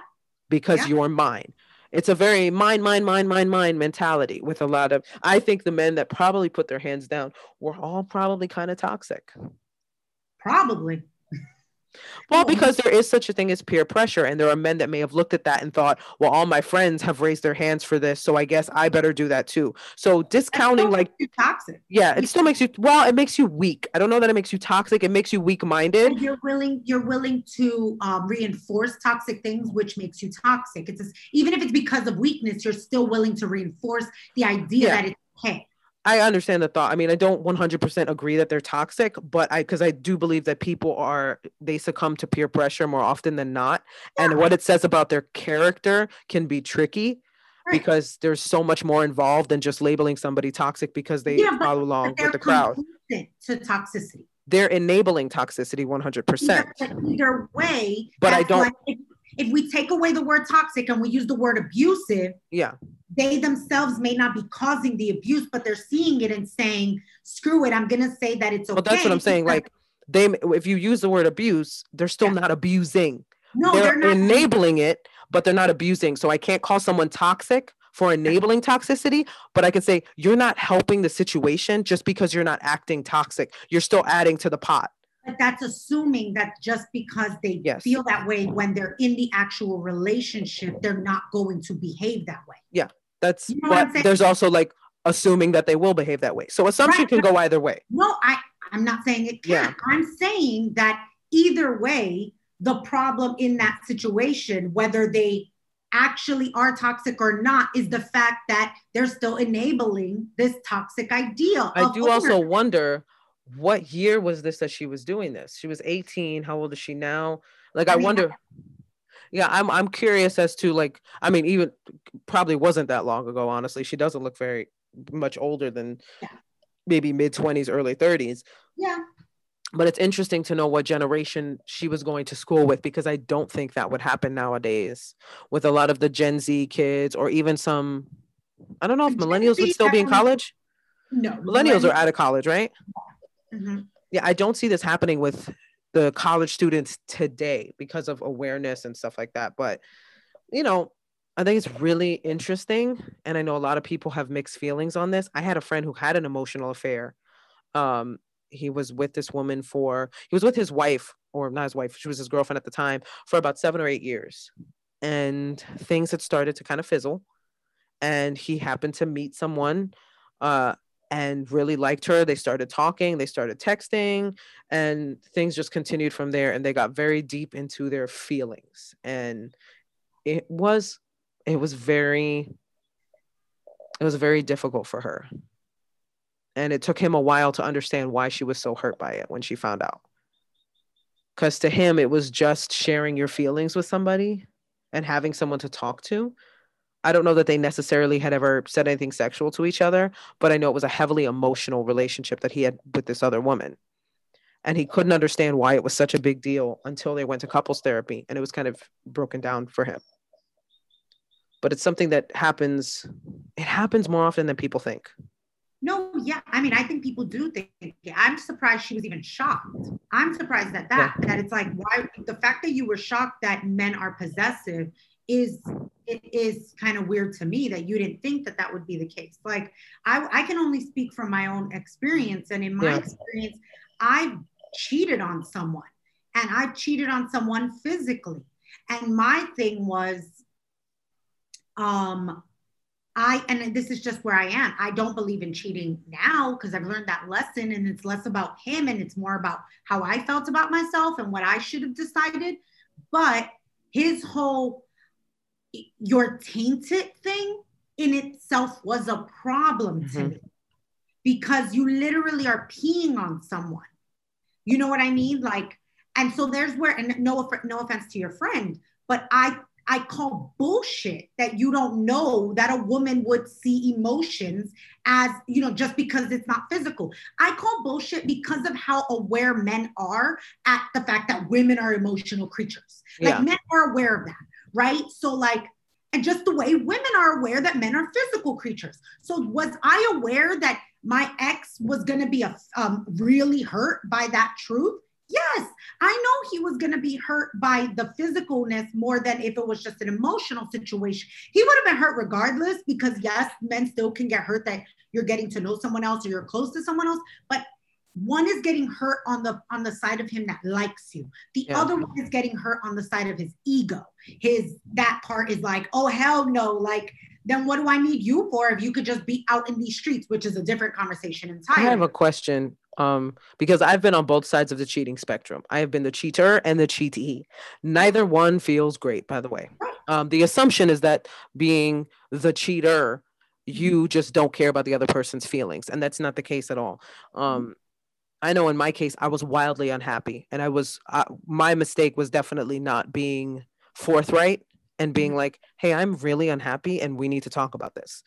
Because yeah. you're mine. It's a very mine, mine, mine, mine, mine mentality with a lot of, I think the men that probably put their hands down were all probably kind of toxic. Probably. Well, because there is such a thing as peer pressure, and there are men that may have looked at that and thought, "Well, all my friends have raised their hands for this, so I guess I better do that too." So discounting, like, toxic. Yeah, it still makes you. Well, it makes you weak. I don't know that it makes you toxic. It makes you weak-minded. You're willing. You're willing to um, reinforce toxic things, which makes you toxic. It's just, even if it's because of weakness, you're still willing to reinforce the idea yeah. that it's okay. I understand the thought. I mean, I don't 100% agree that they're toxic, but I because I do believe that people are they succumb to peer pressure more often than not, yeah. and what it says about their character can be tricky right. because there's so much more involved than just labeling somebody toxic because they yeah, follow along with the crowd. To toxicity, they're enabling toxicity 100%. either way, but I don't. Like if, we take away the word toxic and we use the word abusive, yeah, they themselves may not be causing the abuse, but they're seeing it and saying, "Screw it, I'm gonna say that it's okay." Well, that's what I'm saying. Like they, if you use the word abuse, they're still yeah. not abusing. No, they're, they're not enabling it, but they're not abusing. So I can't call someone toxic for enabling toxicity, but I can say you're not helping the situation just because you're not acting toxic. You're still adding to the pot. But that's assuming that just because they yes. feel that way mm-hmm. when they're in the actual relationship, they're not going to behave that way. Yeah. That's you know there's also like assuming that they will behave that way. So assumption right. can go either way. No, I I'm not saying it can. Yeah. I'm saying that either way, the problem in that situation, whether they actually are toxic or not, is the fact that they're still enabling this toxic ideal. I do also wonder what year was this that she was doing this? She was 18. How old is she now? Like, I, I mean, wonder yeah i'm i'm curious as to like i mean even probably wasn't that long ago honestly she doesn't look very much older than yeah. maybe mid 20s early 30s yeah but it's interesting to know what generation she was going to school with because i don't think that would happen nowadays with a lot of the gen z kids or even some i don't know if millennials would still be in college no millennials are out of college right mm-hmm. yeah i don't see this happening with the college students today because of awareness and stuff like that. But you know, I think it's really interesting. And I know a lot of people have mixed feelings on this. I had a friend who had an emotional affair. Um, he was with this woman for, he was with his wife, or not his wife, she was his girlfriend at the time, for about seven or eight years. And things had started to kind of fizzle. And he happened to meet someone uh, and really liked her. They started talking, they started texting, and things just continued from there. And they got very deep into their feelings. And it was it was very it was very difficult for her and it took him a while to understand why she was so hurt by it when she found out because to him it was just sharing your feelings with somebody and having someone to talk to i don't know that they necessarily had ever said anything sexual to each other but i know it was a heavily emotional relationship that he had with this other woman. And he couldn't understand why it was such a big deal until they went to couples therapy and it was kind of broken down for him. But it's something that happens it happens more often than people think. No yeah i mean i think people do think i'm surprised she was even shocked. I'm surprised at that yeah. that it's like why the fact that you were shocked that men are possessive is it is kind of weird to me that you didn't think that that would be the case like i i can only speak from my own experience and in my yeah. experience i cheated on someone and i cheated on someone physically and my thing was um I and this is just where I am. I don't believe in cheating now because I've learned that lesson and it's less about him and it's more about how I felt about myself and what I should have decided. But his whole you're tainted thing in itself was a problem mm-hmm. to me because you literally are peeing on someone. You know what I mean? Like, and so there's where, and no, no offense to your friend, but I I call bullshit that you don't know that a woman would see emotions as, you know, just because it's not physical. I call bullshit because of how aware men are at the fact that women are emotional creatures. Like yeah. men are aware of that, right? So, like, and just the way women are aware that men are physical creatures. So, was I aware that my ex was going to be a, um, really hurt by that truth? Yes, I know he was going to be hurt by the physicalness more than if it was just an emotional situation. He would have been hurt regardless because, yes, men still can get hurt that you're getting to know someone else or you're close to someone else. But one is getting hurt on the on the side of him that likes you the yeah. other one is getting hurt on the side of his ego his that part is like oh hell no like then what do i need you for if you could just be out in these streets which is a different conversation entirely i have a question um, because I've been on both sides of the cheating spectrum. I have been the cheater and the cheatee. Neither one feels great, by the way. Um, the assumption is that being the cheater, you mm-hmm. just don't care about the other person's feelings, and that's not the case at all. Um, I know in my case, I was wildly unhappy, and I was uh, my mistake was definitely not being forthright and being mm-hmm. like, "Hey, I'm really unhappy, and we need to talk about this,"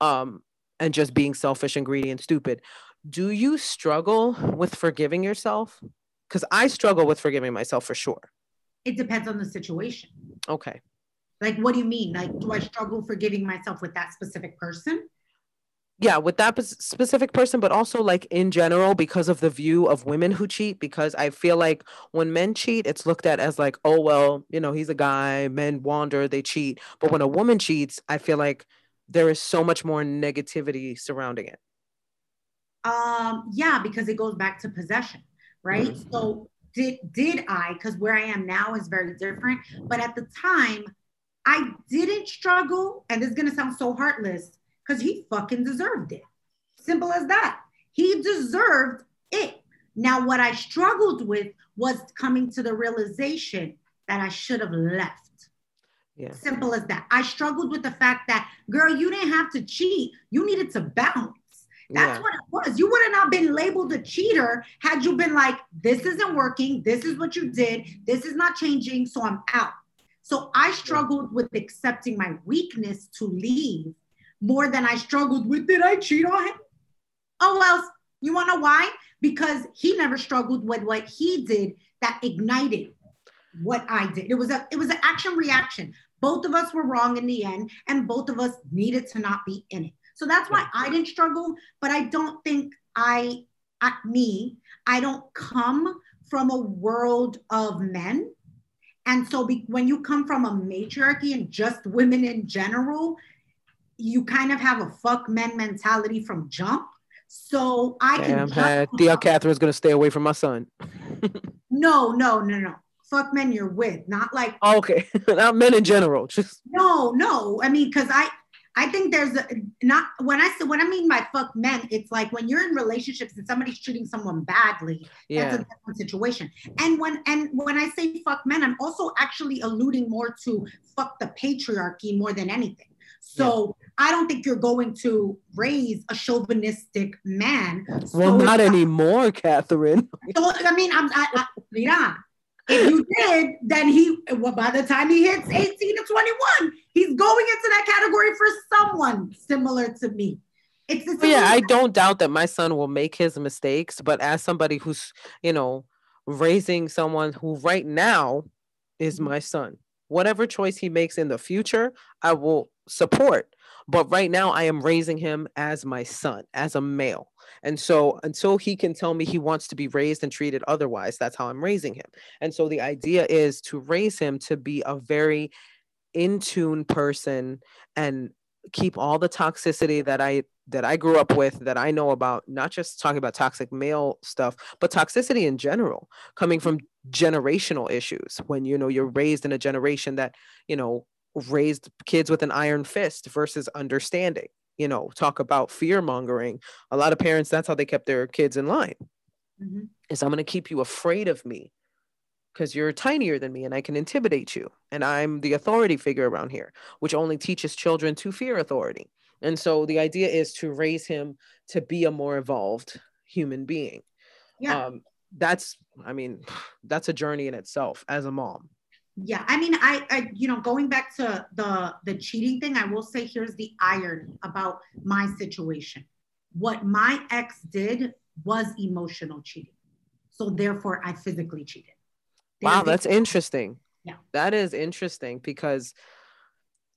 um, and just being selfish and greedy and stupid do you struggle with forgiving yourself? Because I struggle with forgiving myself for sure. It depends on the situation. Okay. Like, what do you mean? Like, do I struggle forgiving myself with that specific person? Yeah, with that specific person, but also like in general because of the view of women who cheat. Because I feel like when men cheat, it's looked at as like, oh, well, you know, he's a guy, men wander, they cheat. But when a woman cheats, I feel like there is so much more negativity surrounding it. Um, yeah, because it goes back to possession, right? Mm-hmm. So did did I, because where I am now is very different, but at the time, I didn't struggle, and this is gonna sound so heartless, because he fucking deserved it. Simple as that. He deserved it. Now, what I struggled with was coming to the realization that I should have left. Yeah. Simple as that. I struggled with the fact that, girl, you didn't have to cheat. You needed to bounce. That's yeah. what it was. You would have not been labeled a cheater had you been like, this isn't working. This is what you did. This is not changing. So I'm out. So I struggled with accepting my weakness to leave more than I struggled with, did I cheat on him? Oh, well, you want to know why? Because he never struggled with what he did that ignited what I did. It was a it was an action reaction. Both of us were wrong in the end, and both of us needed to not be in it. So that's why I didn't struggle, but I don't think I, at me, I don't come from a world of men. And so be, when you come from a matriarchy and just women in general, you kind of have a fuck men mentality from jump. So I Damn, can had Tía Katherine's gonna stay away from my son. no, no, no, no. Fuck men you're with, not like okay, not men in general. Just no, no. I mean, because I I think there's a, not when I say when I mean by fuck men, it's like when you're in relationships and somebody's treating someone badly. Yeah. That's a different situation. And when and when I say fuck men, I'm also actually alluding more to fuck the patriarchy more than anything. So I don't think you're going to raise a chauvinistic man. So well, not anymore, Katherine. So, I mean, I'm I, I, mira, if you did, then he well, by the time he hits 18 to 21, he's going into that category for someone similar to me. It's the But yeah, I don't doubt that my son will make his mistakes, but as somebody who's, you know, raising someone who right now is mm-hmm. my son, whatever choice he makes in the future, I will support. But right now, I am raising him as my son, as a male. And so until he can tell me he wants to be raised and treated otherwise, that's how I'm raising him. And so the idea is to raise him to be a very in tune person and keep all the toxicity that I that I grew up with that I know about, not just talking about toxic male stuff, but toxicity in general, coming from generational issues when you know you're raised in a generation that, you know, raised kids with an iron fist versus understanding. You know, talk about fear mongering. A lot of parents, that's how they kept their kids in line. Mhm. Is I'm going to keep you afraid of me because you're tinier than me and I can intimidate you. And I'm the authority figure around here, which only teaches children to fear authority. And so the idea is to raise him to be a more evolved human being. Yeah. Um, that's, I mean, that's a journey in itself as a mom. Yeah, I mean, I, I, you know, going back to the the cheating thing, I will say here's the irony about my situation. What my ex did was emotional cheating, so therefore I physically cheated. Wow, There's that's interesting. Yeah. That is interesting because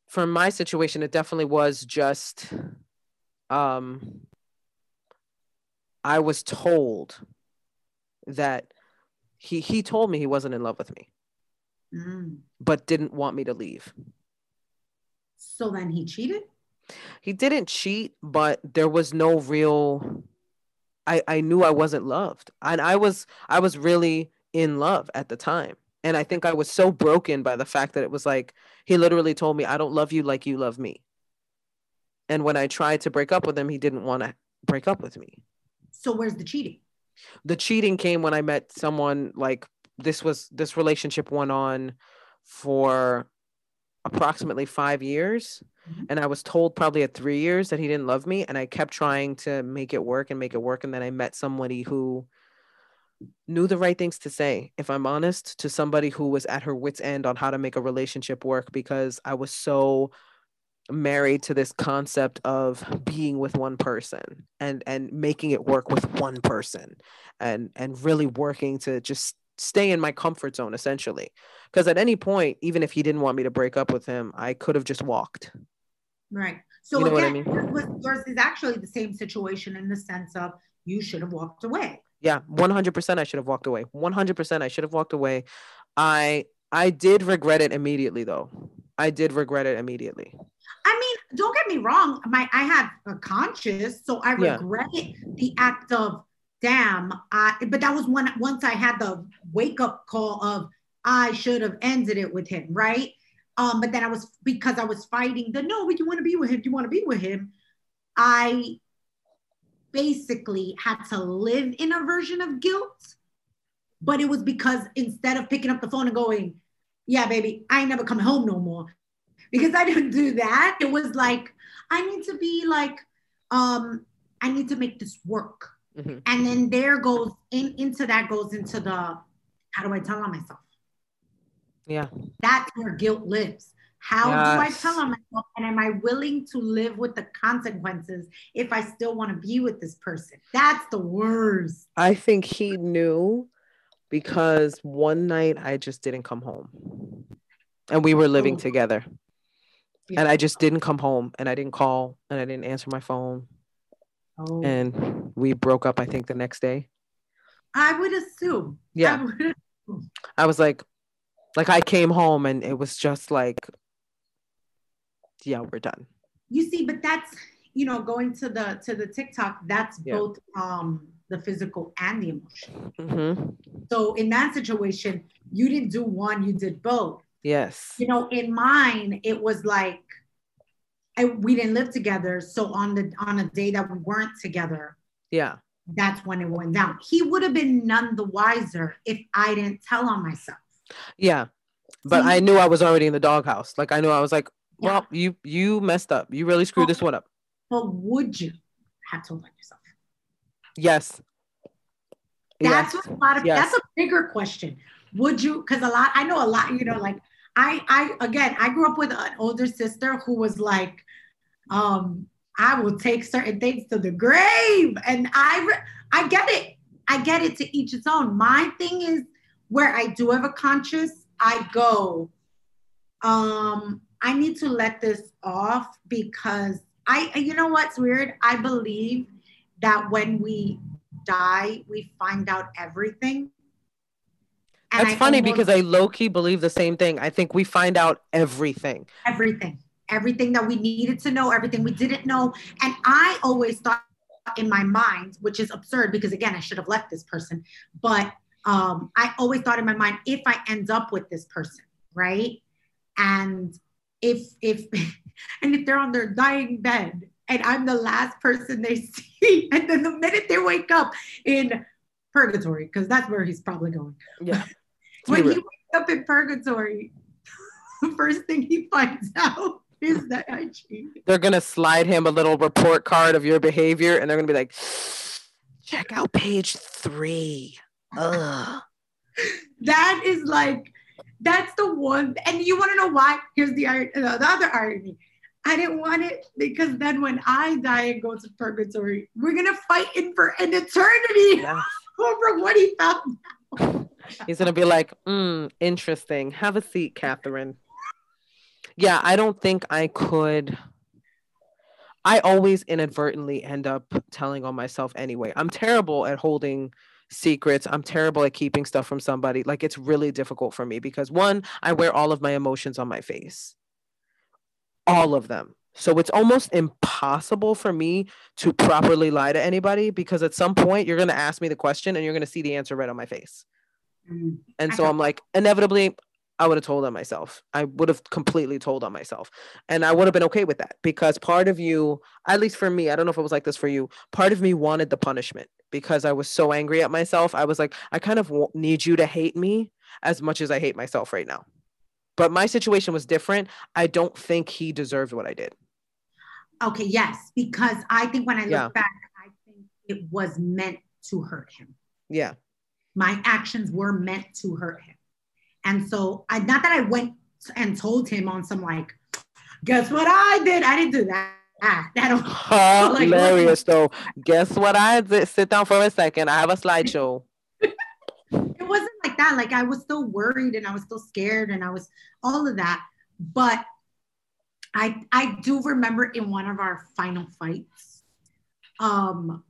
for my situation, it definitely was just um I was told that he he told me he wasn't in love with me, Mm. but didn't want me to leave. So then he cheated. He didn't cheat, but there was no real I I knew I wasn't loved. And I was I was really in love at the time. And I think I was so broken by the fact that it was like he literally told me I don't love you like you love me. And when I tried to break up with him, he didn't want to break up with me. So where's the cheating? The cheating came when I met someone like this was this relationship went on for approximately 5 years. Mhm. and I was told probably at 3 years that he didn't love me. And I kept trying to make it work and make it work. And then I met somebody who knew the right things to say if I'm honest to somebody who was at her wits end on how to make a relationship work because I was so married to this concept of being with one person and and making it work with one person and and really working to just stay in my comfort zone essentially because at any point even if he didn't want me to break up with him i could have just walked Right. So You know what I again, mean? yours was- yours is actually the same situation in the sense of you should have walked away. yeah 100% i should have walked away 100% i should have walked away i i did regret it immediately though i did regret it immediately don't get me wrong. My I have a conscience, so I Yeah. regret the act of damn. I, but that was when once I had the wake up call of I should have ended it with him, right? Um, but then I was because I was fighting the no, but you want to be with him, you want to be with him. I basically had to live in a version of guilt, but it was because instead of picking up the phone and going, yeah, baby, I ain't never coming home no more because I didn't do that. It was like, I need to be like, um, I need to make this work. Mhm. And then there goes in into that goes into the how do I tell on myself? yeah That's where guilt lives. How do I tell on myself? And am I willing to live with the consequences if I still want to be with this person? That's the worst. i think he knew because one night i just didn't come home and we were living Oh. Together and i just didn't come home and i didn't call and i didn't answer my phone Oh. and we broke up i think the next day I would assume. Yeah. I would- I was like, Like I came home and it was just like, yeah, we're done. You see, but that's you know going to the to the TikTok. That's Yeah. both um the physical and the emotional. hmm So in that situation, you didn't do one, you did both. Yes. You know, in mine, it was like I, we didn't live together. So on the on a day that we weren't together, Yeah. that's when it went down. He would have been none the wiser if I didn't tell on myself. Yeah. But I knew I was already in the doghouse. Like I knew I was like, Yeah. well, you you messed up. You really screwed Well- this one up. But would you have told on yourself? Yes. That's yes. a lot of Yes. that's a bigger question. Would you because a lot I know a lot, you know, like I I again I grew up with an older sister who was like, um, I will take certain things to the grave. And I I get it. I get it to each its own. My thing is where I do have a conscious, I go, um, I need to let this off because I you know what's weird? I believe that when we die, we find out everything. And That's I funny because I low key believe the same thing. I think we find out everything. everything, everything that we needed to know, everything we didn't know. And I always thought in my mind, which is absurd because again, I should have left this person, but um, I always thought in my mind, if I end up with this person, right? And if if and if they're on their dying bed and I'm the last person they see, and then the minute they wake up in purgatory, because that's where he's probably going. Yeah. When he wakes up in purgatory, the first thing he finds out is that I cheated. They're gonna slide him a little report card of your behavior, and they're gonna be like, check out page three. Ugh. That is like, that's the one. And you want to know why? Here's the, uh, the other irony. I didn't want it because then when I die and go to purgatory, we're gonna fight in for an eternity Yeah. over what he found. He's gonna be like, mm, interesting. Have a seat, Katherine. Yeah, I don't think I could. I always inadvertently end up telling on myself anyway. I'm terrible at holding secrets. I'm terrible at keeping stuff from somebody. Like it's really difficult for me because one, I wear all of my emotions on my face. All of them. So it's almost impossible for me to properly lie to anybody because at some point you're going to ask me the question and you're going to see the answer right on my face. Mm. And I so I'm like, inevitably, I would have told on myself. I would have completely told on myself. And I would have been okay with that because part of you, at least for me, I don't know if it was like this for you, part of me wanted the punishment because I was so angry at myself. I was like, I kind of need you to hate me as much as I hate myself right now. But my situation was different. I don't think he deserved what I did. Okay, yes, because I think when I look Yeah. back, I think it was meant to hurt him. Yeah. My actions were meant to hurt him. And so I not that I went and told him on some like, guess what I did? I didn't do that. That don't Like, Hilarious though. Guess what I did? Sit down for a second. I have a slideshow. it wasn't like that. Like I was still worried and I was still scared and I was all of that. But I I do remember in one of our final fights, um,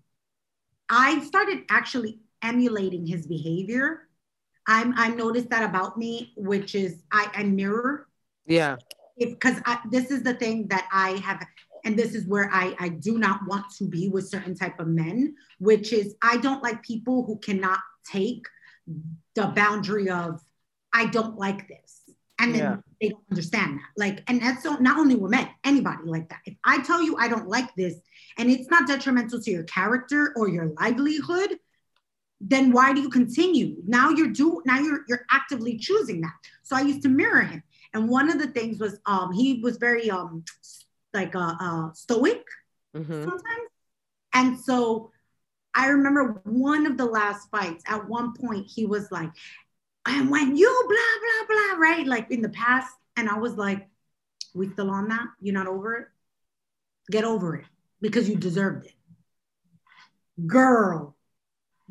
I started actually emulating his behavior. I'm I noticed that about me, which is I, I mirror Yeah. because this is the thing that I have, and this is where I, I do not want to be with certain type of men, which is I don't like people who cannot take the boundary of I don't like this, and then Yeah. they don't understand that. Like, and that's so, not only with men, anybody like that. If I tell you I don't like this, and it's not detrimental to your character or your livelihood, then why do you continue? Now you're do now you're you're actively choosing that. So I used to mirror him. And one of the things was um he was very um like uh, uh stoic Mhm. sometimes. And so I remember one of the last fights, at one point he was like, and when you blah blah blah, right? Like in the past. And I was like, we still on that? You're not over it? Get over it because you deserved it. Girl,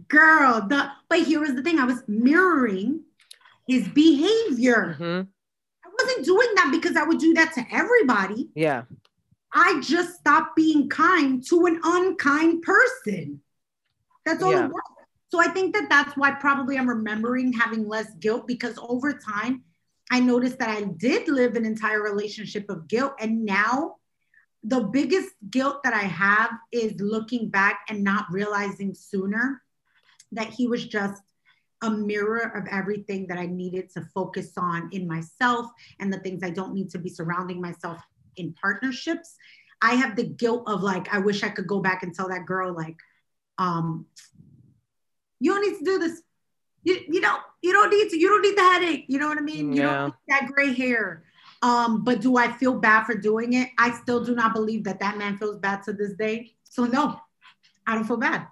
girl, the but here was the thing: I was mirroring his behavior. Mhm. I wasn't doing that because I would do that to everybody. Yeah. I just stopped being kind to an unkind person. That's all Yeah. it was. So I think that that's why probably I'm remembering having less guilt because over time I noticed that I did live an entire relationship of guilt. And now the biggest guilt that I have is looking back and not realizing sooner that he was just a mirror of everything that I needed to focus on in myself and the things I don't need to be surrounding myself in partnerships. I have the guilt of like, I wish I could go back and tell that girl, like, um, you don't need to do this. You, you don't you don't need to you don't need the headache. You know what I mean? You don't need that gray hair. Um, but do I feel bad for doing it? I still do not believe that that man feels bad to this day. So no, I don't feel bad.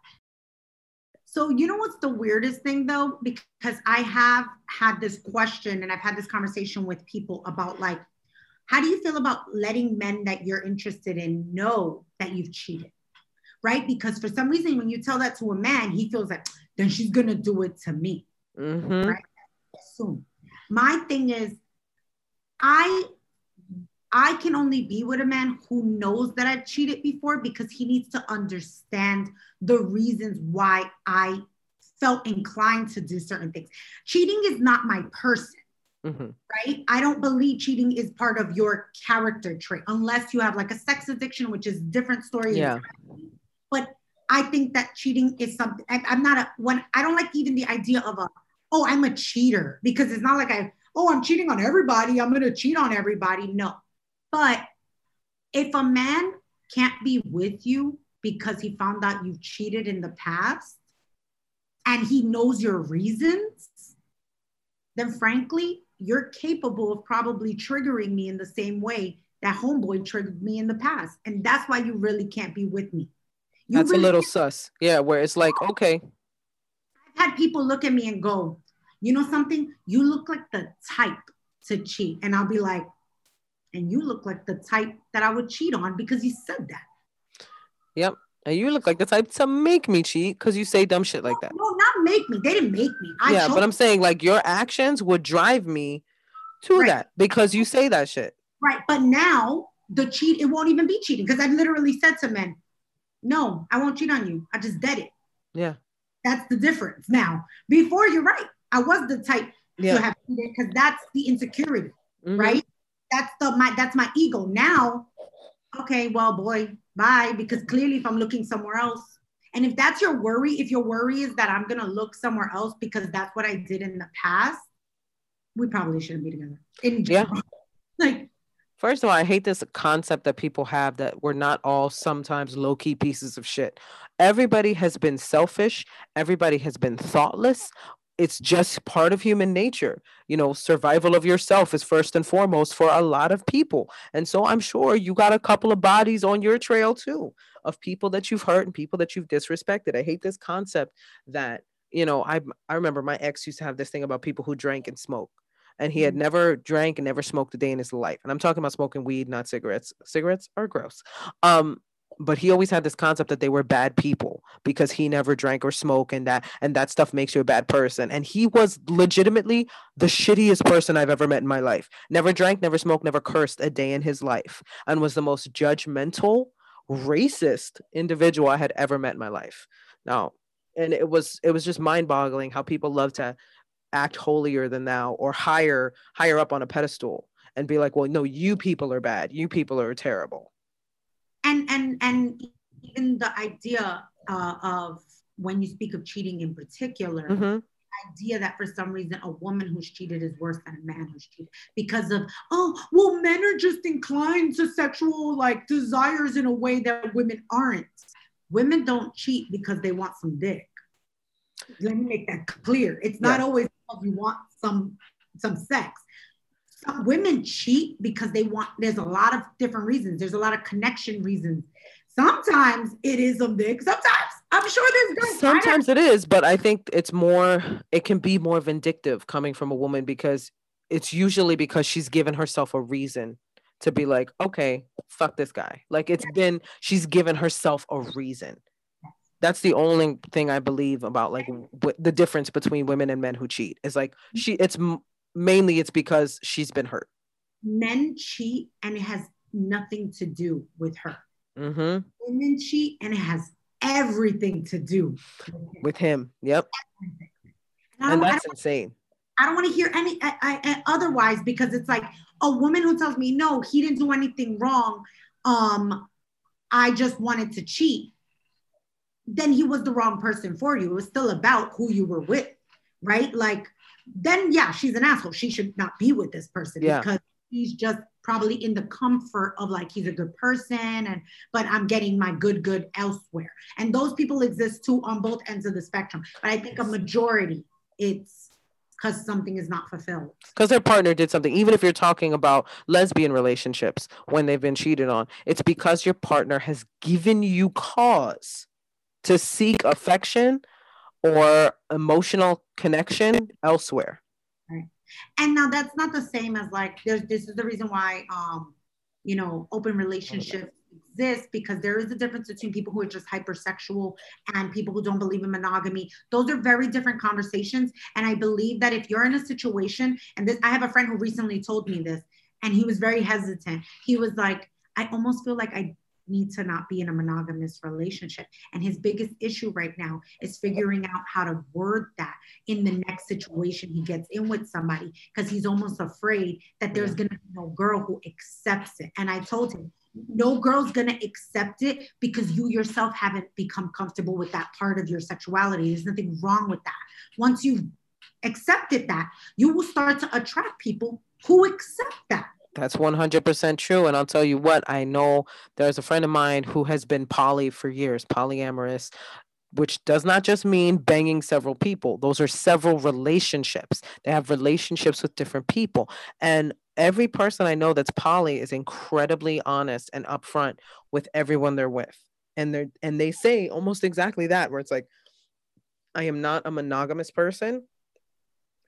So you know what's the weirdest thing though? Because I have had this question and I've had this conversation with people about like, how do you feel about letting men that you're interested in know that you've cheated? Right? Because for some reason, when you tell that to a man, he feels like then she's gonna do it to me. Mm-hmm. Right? Soon. My thing is, I I can only be with a man who knows that I've cheated before because he needs to understand the reasons why I felt inclined to do certain things. Cheating is not my person. Mm-hmm. Right? I don't believe cheating is part of your character trait unless you have like a sex addiction, which is different story. Yeah. But I think that cheating is something I, am not a when I don't like even the idea of a oh I'm a cheater because it's not like I oh I'm cheating on everybody I'm gonna cheat on everybody no but if a man can't be with you because he found out you cheated in the past and he knows your reasons then frankly you're capable of probably triggering me in the same way that homeboy triggered me in the past and that's why you really can't be with me you That's really a little sus. Yeah, where it's like, okay. I've had people look at me and go, you know something? You look like the type to cheat. And I'll be like, and you look like the type that I would cheat on because you said that. Yep. And you look like the type to make me cheat because you say dumb shit like that. No, not make me. They didn't make me. I yeah, but I'm saying like your actions would drive me to right. that because you say that shit. Right. But now the cheat, it won't even be cheating because I've literally said to men, no, I won't cheat on you. I just dead it. Yeah. That's the difference. Now, before you're right, I was the type yeah. to have cheated because that's the insecurity, mm-hmm. right? That's the my that's my ego. Now, okay, well, boy, bye. Because clearly, if I'm looking somewhere else, and if that's your worry, if your worry is that I'm gonna look somewhere else because that's what I did in the past, we probably shouldn't be together. In yeah. Like First of all, I hate this concept that people have that we're not all sometimes low key pieces of shit. Everybody has been selfish, everybody has been thoughtless. It's just part of human nature. You know, survival of yourself is first and foremost for a lot of people. And so I'm sure you got a couple of bodies on your trail too of people that you've hurt and people that you've disrespected. I hate this concept that, you know, I I remember my ex used to have this thing about people who drank and smoke and he had mm-hmm. never drank and never smoked a day in his life. And I'm talking about smoking weed, not cigarettes. Cigarettes are gross. Um, but he always had this concept that they were bad people because he never drank or smoked and that and that stuff makes you a bad person. And he was legitimately the shittiest person i've ever met in my life. Never drank never smoked never cursed a day in his life and was the most judgmental racist individual i had ever met in my life. Now and it was it was just mind boggling how people love to act holier than thou or higher higher up on a pedestal and be like well no you people are bad. You people are terrible and and and even the idea uh, of when you speak of cheating in particular mm-hmm. idea that for some reason a woman who's cheated is worse than a man who's cheated because of oh well men are just inclined to sexual like desires in a way that women aren't women don't cheat because they want some dick let me make that clear it's not always you want some some sex. Some women cheat because they want. There's a lot of different reasons. There's a lot of connection reasons. Sometimes it is a mix. Sometimes I'm sure there's. Sometimes it is, but I think it's more. It can be more vindictive coming from a woman because it's usually because she's given herself a reason to be like, okay, fuck this guy. Like it's been, she's given herself a reason that's the only thing I believe about like w- the difference between women and men who cheat is like mm-hmm. she it's mainly it's because she's been hurt. Men cheat and it has nothing to do with her. Mm-hmm. Women cheat and it has everything to do with him. With him. Yep. And, and that's insane. I don't want to hear any I, I, otherwise because it's like a woman who tells me no, he didn't do anything wrong. Um, I just wanted to cheat. Then he was the wrong person for you. It was still about who you were with, right? Like, then yeah, she's an asshole. She should not be with this person yeah. because he's just probably in the comfort of like he's a good person and but i'm getting my good good elsewhere. And those people exist too on both ends of the spectrum. But i think a majority it's because something is not fulfilled. Because their partner did something. Even if you're talking about lesbian relationships when they've been cheated on it's because your partner has given you cause to seek affection or emotional connection elsewhere. Right. and now that's not the same as like there's this is the reason why um you know open relationships exist because there is a difference between people who are just hypersexual and people who don't believe in monogamy. Those are very different conversations. And i believe that if you're in a situation and this i have a friend who recently told me this and he was very hesitant. He was like i almost feel like i need to not be in a monogamous relationship. And his biggest issue right now is figuring out how to word that in the next situation he gets in with somebody because he's almost afraid that there's going to be no girl who accepts it. And I told him, no girl's gonna accept it because you yourself haven't become comfortable with that part of your sexuality. There's nothing wrong with that. Once you've accepted that, you will start to attract people who accept that. That's 100% true. And I'll tell you what, I know there's a friend of mine who has been poly for years, polyamorous, which does not just mean banging several people. Those are several relationships. They have relationships with different people. And every person I know that's poly is incredibly honest and upfront with everyone they're with. And they're and they say almost exactly that, where it's like, I am not a monogamous person.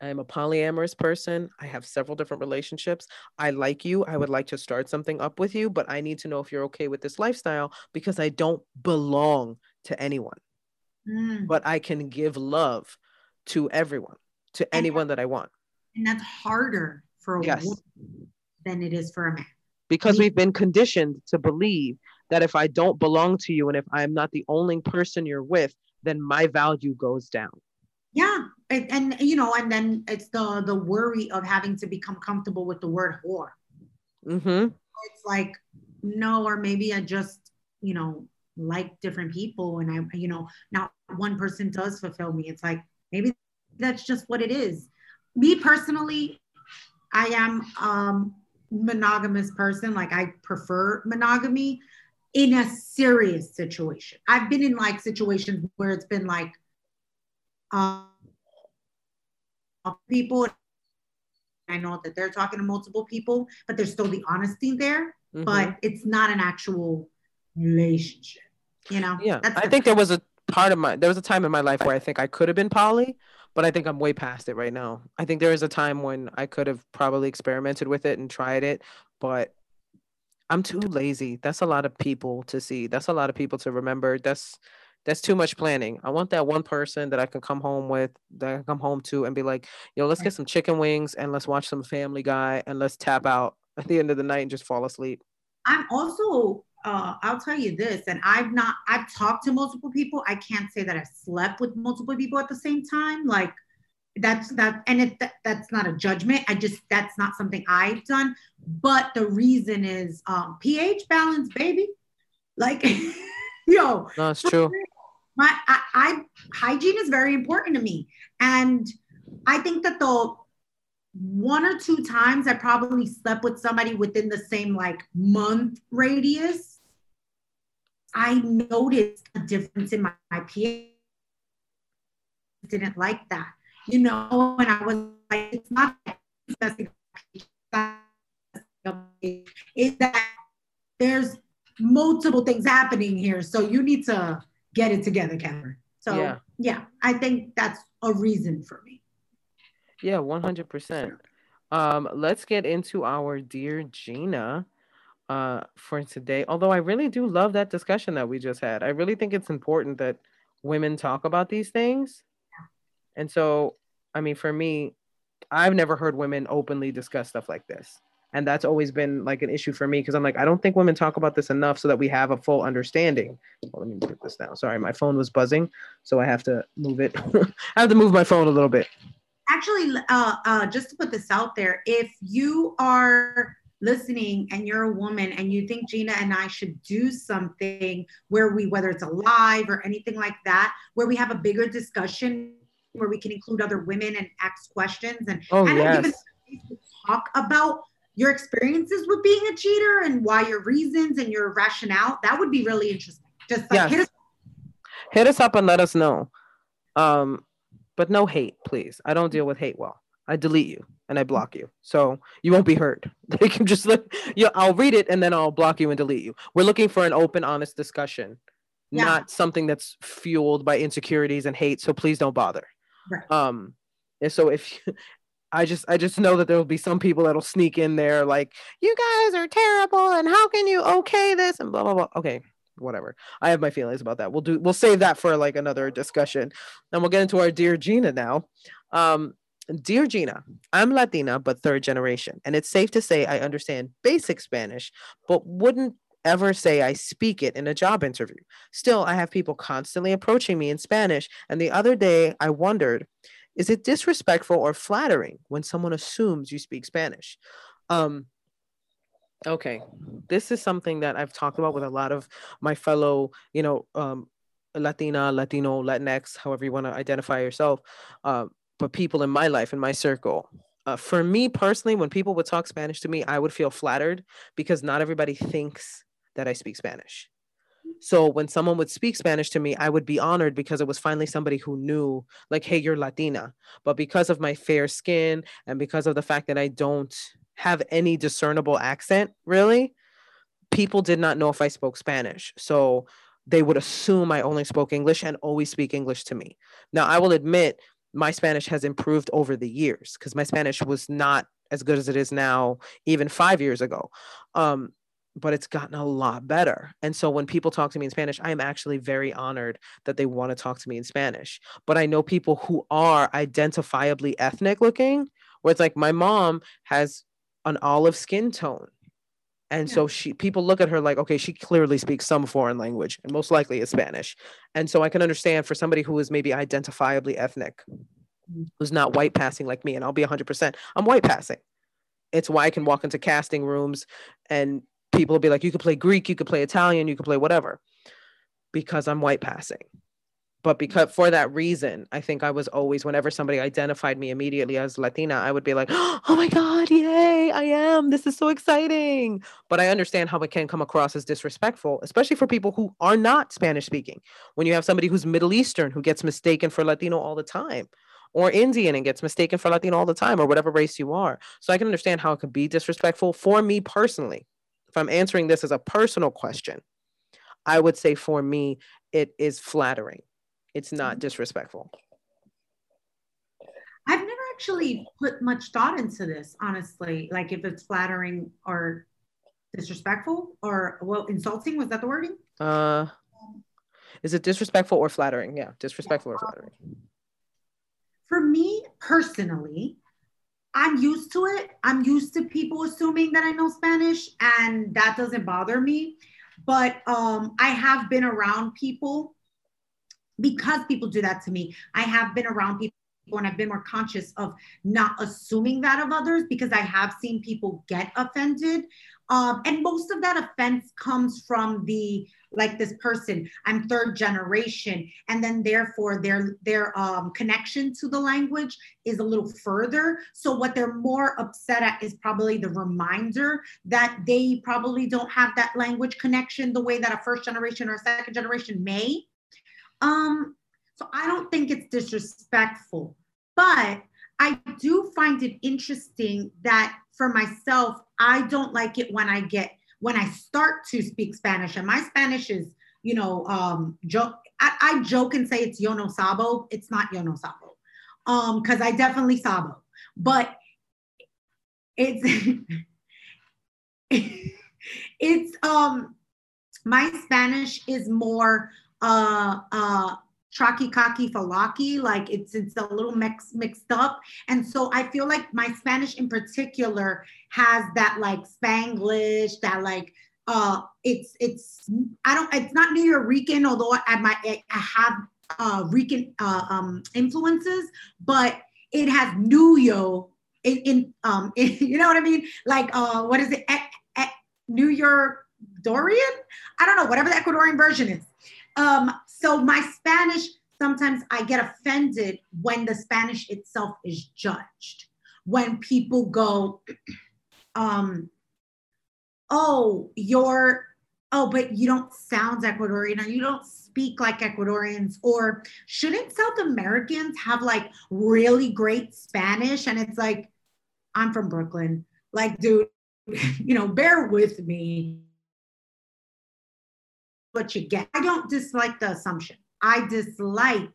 I am a polyamorous person. I have several different relationships. I like you. I would like to start something up with you, but I need to know if you're okay with this lifestyle because I don't belong to anyone. Mm. But I can give love to everyone, to and anyone that I want. And that's harder for a yes. woman than it is for a man. Because we've been conditioned to believe that if I don't belong to you and if I'm not the only person you're with, then my value goes down yeah and, and, you know and then it's the the worry of having to become comfortable with the word whore. Mm-hmm. it's like no or maybe i just you know like different people and i you know not one person does fulfill me. It's like maybe that's just what it is. Me personally i am um monogamous person. Like i prefer monogamy in a serious situation. I've been in like situations where it's been like um, people. I know that they're talking to multiple people, but there's still the honesty there. Mm-hmm. But it's not an actual relationship. You know? Yeah. I think there was a part of my there was a time in my life where I think I could have been poly, but I think I'm way past it right now. I think there is a time when I could have probably experimented with it and tried it, but I'm too lazy. That's a lot of people to see. That's a lot of people to remember. That's that's too much planning. I want that one person that I can come home with, that I can come home to and be like, yo, let's get some chicken wings and let's watch some Family Guy and let's tap out at the end of the night and just fall asleep. I'm also, uh, I'll tell you this, and I've not, I've talked to multiple people. I can't say that I've slept with multiple people at the same time. Like, that's that and it that, that's not a judgment i just that's not something i've done but the reason is um ph balance baby like yo that's no, true. my I, I hygiene is very important to me. And i think that the one or two times i probably slept with somebody within the same like month radius i noticed a difference in my, my pH didn't like that. You know and i was like it's not is that there's multiple things happening here so you need to get it together, Cameron. So yeah, yeah I think that's a reason for me. Yeah, 100%. Um, let's get into our dear Gina uh, for today. Although I really do love that discussion that we just had. I really think it's important that women talk about these things. And so, I mean, for me, I've never heard women openly discuss stuff like this and that's always been like an issue for me because i'm like i don't think women talk about this enough so that we have a full understanding. Well, let me put this down. Sorry my phone was buzzing so i have to move it. I have to move my phone a little bit. Actually, uh, uh, just to put this out there, if you are listening and you're a woman and you think Gina and I should do something where we, whether it's a live or anything like that, where we have a bigger discussion where we can include other women and ask questions and Oh, kind yes. of give us talk about your experiences with being a cheater and why your reasons and your rationale. That would be really interesting. Just like Yes. hit us hit us up and let us know. Um, but no hate, please. I don't deal with hate well. I delete you and I block you, so you won't be hurt. They can just let you. I'll read it and then I'll block you and delete you. We're looking for an open, honest discussion, Yeah. not something that's fueled by insecurities and hate. So please don't bother. Right. Um, and so if I just I just know that there will be some people that'll sneak in there like you guys are terrible and how can you okay this and blah blah blah. Okay, whatever. I have my feelings about that. We'll do we'll save that for like another discussion. And we'll get into our dear Gina now. Um Dear Gina, I'm Latina but third generation, and it's safe to say I understand basic Spanish, but wouldn't ever say I speak it in a job interview. Still, I have people constantly approaching me in Spanish, and the other day I wondered, is it disrespectful or flattering when someone assumes you speak Spanish? Um okay, this is something that I've talked about with a lot of my fellow, you know, um Latina, Latino, Latinx, however you want to identify yourself, um, but people in my life, in my circle. Uh, for me personally, when people would talk Spanish to me, I would feel flattered because not everybody thinks that I speak Spanish. So when someone would speak Spanish to me, I would be honored because it was finally somebody who knew, like, hey, you're Latina. But because of my fair skin and because of the fact that I don't have any discernible accent, really, people did not know if I spoke Spanish. So they would assume I only spoke English and always speak English to me. Now, I will admit my Spanish has improved over the years because my Spanish was not as good as it is now, even five years ago. Um, but it's gotten a lot better. And so when people talk to me in Spanish, I am actually very honored that they want to talk to me in Spanish. But I know people who are identifiably ethnic looking, where it's like my mom has an olive skin tone. And so she people look at her like, okay, she clearly speaks some foreign language and most likely is Spanish. And so I can understand for somebody who is maybe identifiably ethnic, who's not white passing like me, and I'll be 100%, I'm white passing. It's why I can walk into casting rooms and people will be like, you could play Greek, you could play Italian, you could play whatever, because I'm white passing. But because for that reason, I think I was always, whenever somebody identified me immediately as Latina, I would be like, oh my God, yay, I am. This is so exciting. But I understand how it can come across as disrespectful, especially for people who are not Spanish speaking. When you have somebody who's Middle Eastern who gets mistaken for Latino all the time, or Indian and gets mistaken for Latino all the time, or whatever race you are. So I can understand how it could be disrespectful for me personally. If I'm answering this as a personal question, I would say for me, it is flattering. It's not disrespectful. I've never actually put much thought into this, honestly. Like if it's flattering or disrespectful or well, insulting. Was that the wording? Uh, is it disrespectful or flattering? Yeah, disrespectful or flattering. For me personally, I'm used to it. I'm used to people assuming that I know Spanish, and that doesn't bother me. But um, I have been around people because people do that to me. I have been around people and I've been more conscious of not assuming that of others because I have seen people get offended. Um, and most of that offense comes from the like this person i'm third generation and then therefore their their um, connection to the language is a little further. So what they're more upset at is probably the reminder that they probably don't have that language connection the way that a first generation or second generation may. Um so i don't think it's disrespectful but i do find it interesting that for myself i don't like it when i get when I start to speak Spanish, and my Spanish is, you know, um, joke. I, I joke and say it's yo no sabo. It's not yo no sabo, um, because I definitely sabo, but it's it's um my Spanish is more uh uh traki kaki falaki like it's it's a little mix, mixed up and so i feel like my spanish in particular has that like spanglish that like uh it's it's i don't it's not Nuyorican, although i my i have uh rican uh, um influences but it has Nuyo in, in um in, you know what I mean? Like uh what is it? E- e- New York Dorian? I don't know, whatever the Ecuadorian version is. Um, so my Spanish, sometimes I get offended when the Spanish itself is judged. When people go, um, oh, you're, oh, but you don't sound Ecuadorian or you don't speak like Ecuadorians, or shouldn't South Americans have like really great Spanish? And it's like, I'm from Brooklyn. Like, dude, you know, bear with me. What you get. I don't dislike the assumption. I dislike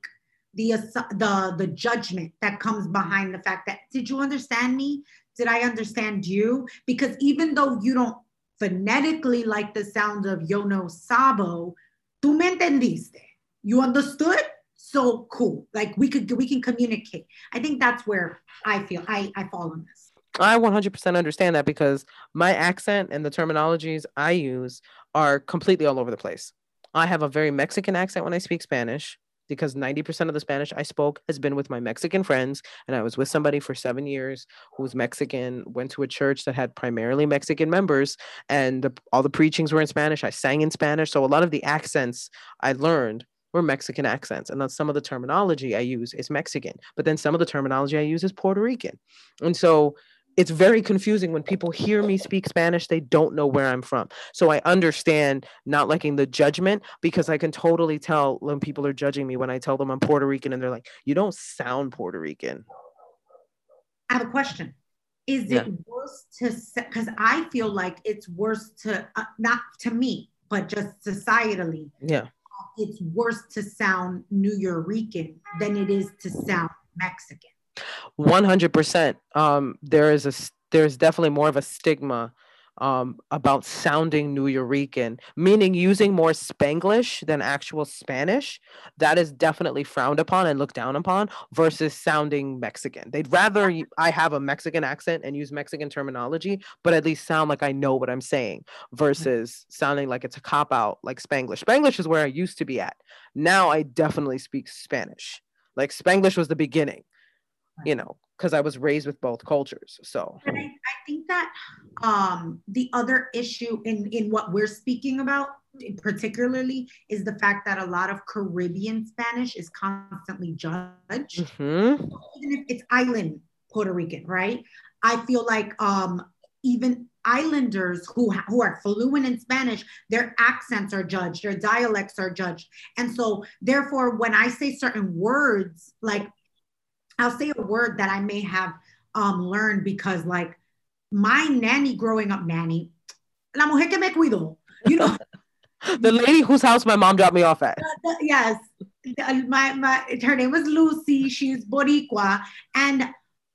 the the the judgment that comes behind the fact that did you understand me? Did I understand you? Because even though you don't phonetically like the sound of yo no sabo, tú me entendiste. You understood? So cool. Like we could we can communicate. I think that's where I feel I I fall on this. I 100% understand that because my accent and the terminologies I use are completely all over the place. I have a very Mexican accent when I speak Spanish because 90% of the Spanish I spoke has been with my Mexican friends. And I was with somebody for seven years who was Mexican, went to a church that had primarily Mexican members, and the, all the preachings were in Spanish. I sang in Spanish. So a lot of the accents I learned were Mexican accents. And then some of the terminology I use is Mexican, but then some of the terminology I use is Puerto Rican. And so it's very confusing when people hear me speak Spanish, they don't know where I'm from. So I understand not liking the judgment because I can totally tell when people are judging me when I tell them I'm Puerto Rican and they're like, you don't sound Puerto Rican. I have a question. Is yeah. it worse to, because I feel like it's worse to, uh, not to me, but just societally. Yeah. It's worse to sound Nuyorican than it is to sound Mexican. 100% um, there is a there's definitely more of a stigma um, about sounding Nuyorican, meaning using more Spanglish than actual Spanish. That is definitely frowned upon and looked down upon versus sounding Mexican. They'd rather I have a Mexican accent and use Mexican terminology, but at least sound like I know what I'm saying versus sounding like it's a cop out like Spanglish. Spanglish is where I used to be at. Now I definitely speak Spanish. Like Spanglish was the beginning you know, because I was raised with both cultures. So I, I, think that um, the other issue in in what we're speaking about particularly is the fact that a lot of Caribbean Spanish is constantly judged, mm-hmm. even if it's island Puerto Rican, right? I feel like um, even islanders who who are fluent in Spanish, their accents are judged, their dialects are judged, and so therefore, when I say certain words like I'll say a word that I may have um, learned because, like, my nanny growing up, nanny, la mujer que me cuidó, you know. the lady whose house my mom dropped me off at. yes. My, my, her name was Lucy. She's Boricua. And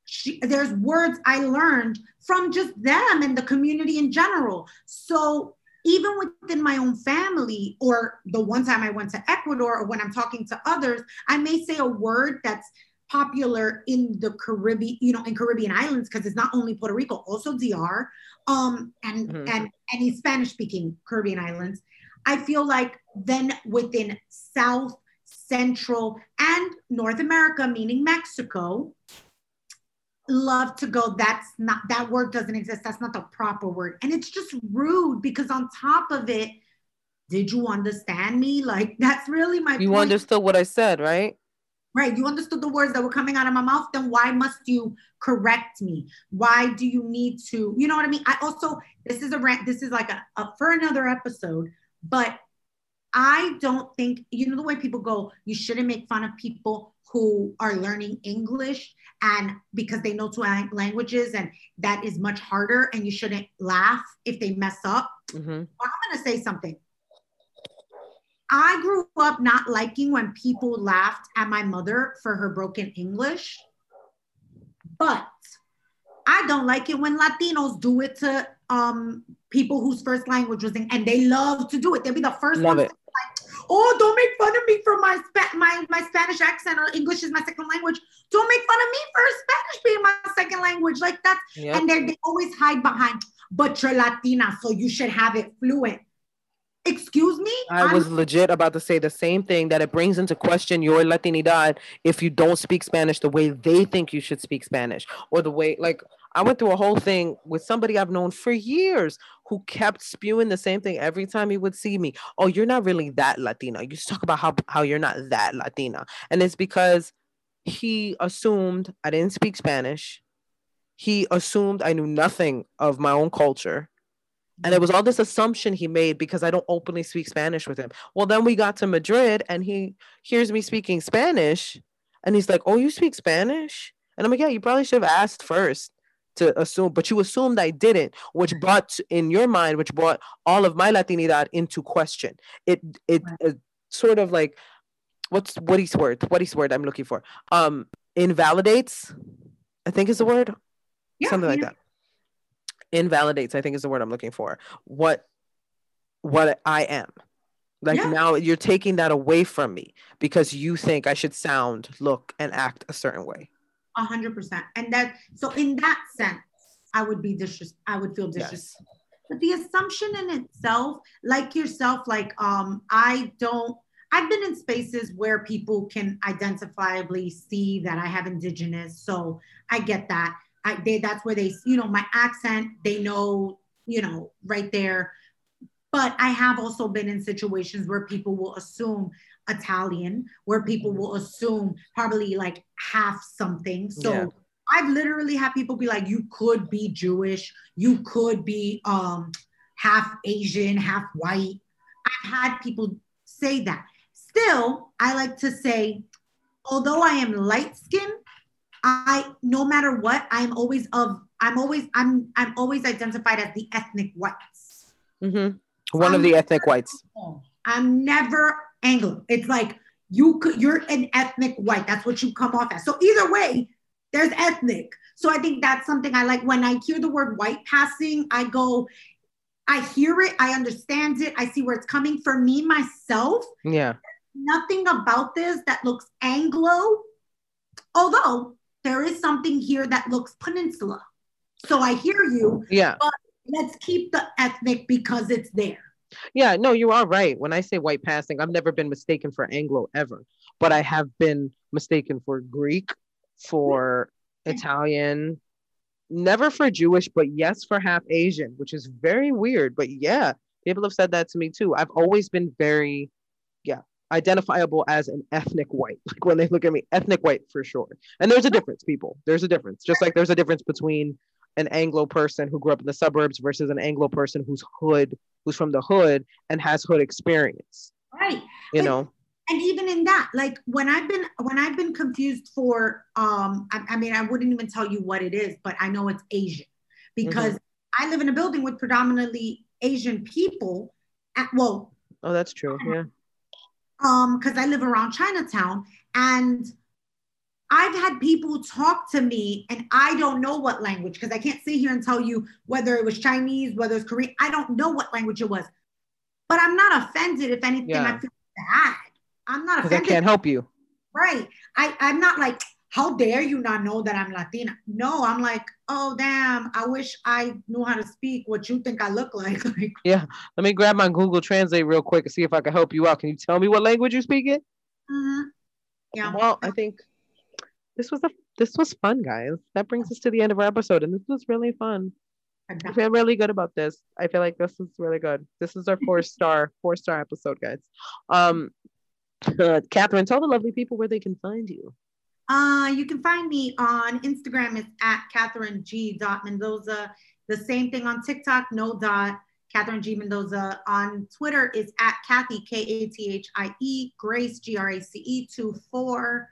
she, there's words I learned from just them and the community in general. So even within my own family, or the one time I went to Ecuador, or when I'm talking to others, I may say a word that's popular in the Caribbean, you know, in Caribbean islands because it's not only Puerto Rico, also DR, um, and mm-hmm. and any Spanish speaking Caribbean islands. I feel like then within South, Central, and North America, meaning Mexico, love to go. That's not that word doesn't exist. That's not the proper word, and it's just rude because on top of it. Did you understand me? Like that's really my. You point. understood what I said, right? Right you understood the words that were coming out of my mouth then why must you correct me? Why do you need to you know what i mean? I also this is a rant this is like a, a for another episode but i don't think you know the way people go you shouldn't make fun of people who are learning english and because they know two languages and that is much harder and you shouldn't laugh if they mess up. Mm-hmm. well, i'm going to say something I grew up not liking when people laughed at my mother for her broken English, but I don't like it when Latinos do it to um, people whose first language was in, and they love to do it. They'll be the first love ones it. like, oh, don't make fun of me for my, my my Spanish accent or English is my second language. Don't make fun of me for Spanish being my second language. Like that. Yep. And they always hide behind, but you're Latina, so you should have it fluent Excuse me? I I'm- was legit about to say the same thing that it brings into question your Latinidad if you don't speak Spanish the way they think you should speak Spanish or the way like I went through a whole thing with somebody I've known for years who kept spewing the same thing every time he would see me. Oh, you're not really that Latina. You just talk about how how you're not that Latina. And it's because he assumed I didn't speak Spanish. He assumed I knew nothing of my own culture. And it was all this assumption he made because I don't openly speak Spanish with him. Well, then we got to Madrid and he hears me speaking Spanish and he's like, Oh, you speak Spanish? And I'm like, Yeah, you probably should have asked first to assume, but you assumed I didn't, which brought in your mind, which brought all of my Latinidad into question. It it, it sort of like what's what he's word, what he's word I'm looking for. Um invalidates, I think is the word. Yeah, Something like that invalidates i think is the word i'm looking for what what i am like Yeah. now you're taking that away from me because you think i should sound look and act a certain way A hundred percent. And that so in that sense, I would be disres I would feel disrespected. yes But the assumption in itself, like yourself, like um, I don't I've been in spaces where people can identifiably see that I have indigenous. So I get that. I they that's where they, you know, my accent, they know, you know, right there. But I have also been in situations where people will assume Italian, where people will assume probably like half something. So Yeah. I've literally had people be like, you could be Jewish, you could be um half Asian, half white. I've had people say that. Still, I like to say, although I am light skinned, I no matter what, I'm always of I'm always I'm I'm always identified as the ethnic whites. hmm one of the ethnic whites I'm never Anglo. It's like you could you're an ethnic white. That's what you come off as. So either way, there's ethnic. So I think that's something I like. When I hear the word white passing, I go, I hear it, I understand it, I see where it's coming. For me, myself, yeah nothing about this that looks Anglo, although there is something here that looks peninsula. So I hear you. yeah But Let's keep the ethnic because it's there. yeah no you are right when i say white passing i've never been mistaken for anglo ever but i have been mistaken for greek for italian never for jewish but yes for half asian which is very weird but yeah people have said that to me too i've always been very yeah identifiable as an ethnic white. Like when they look at me ethnic white for sure. And there's a difference people. There's a difference. Just like there's a difference between an anglo person who grew up in the suburbs versus an anglo person who's hood who's from the hood and has hood experience Right. you But- know? and even in that like when i've been when i've been confused for um I, I mean i wouldn't even tell you what it is but i know it's asian because i live in a building with predominantly asian people at, well oh that's true. Yeah um because i live around chinatown and i've had people talk to me and i don't know what language because i can't sit here and tell you whether it was chinese whether it's korean i don't know what language it was but i'm not offended if anything Yeah. i feel bad i'm not offended. i can't help you Right. I, I'm not like, how dare you not know that I'm Latina? No, I'm like, oh damn, I wish I knew how to speak what you think I look like. Like, let me grab my google translate real quick and see if i can help you out can you tell me what language you speak in mhm. yeah. well i think this was a this was fun guys that brings us to the end of our episode and this was really fun I feel really good about this. I feel like this is really good. This is our four star, four star episode, guys. Um, uh, Katherine, tell the lovely people where they can find you. Uh, you can find me on Instagram. It's at Katherine G. Mendoza. The same thing on TikTok, no dot. Katherine G. Mendoza. On Twitter is at Kathie, K A T H I E, Grace, G R A C E, 2 4.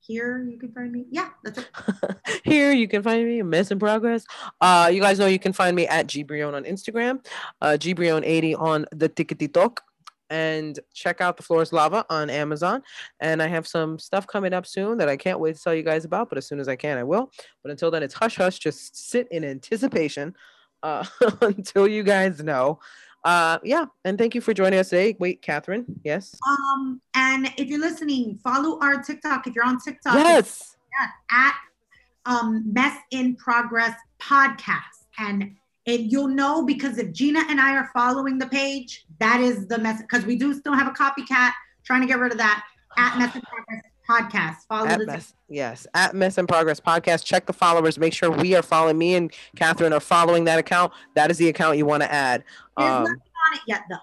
Here you can find me. Yeah, that's it. Here you can find me, a Mess in Progress. Uh, you guys know you can find me at Gbrillon on Instagram, uh, Gbrillon80 on the TikTok, and check out The Floor is Lava on Amazon. And I have some stuff coming up soon that I can't wait to tell you guys about, but as soon as I can, I will. But until then, it's hush hush. Just sit in anticipation uh, until you guys know. Uh, yeah, and thank you for joining us today. Wait, Katherine, yes, Um, and if you're listening, follow our TikTok. If you're on TikTok, yes. it's at um, Mess in Progress Podcast. And And you'll know because if Gina and I are following the page, that is the message. Because we do still have a copycat trying to get rid of that at Mess in Progress podcast. Follow At mess, yes, at Mess in Progress podcast. Check the followers. Make sure we are following. Me and Katherine are following that account. That is the account you want to add. There's Um, nothing on it yet, though.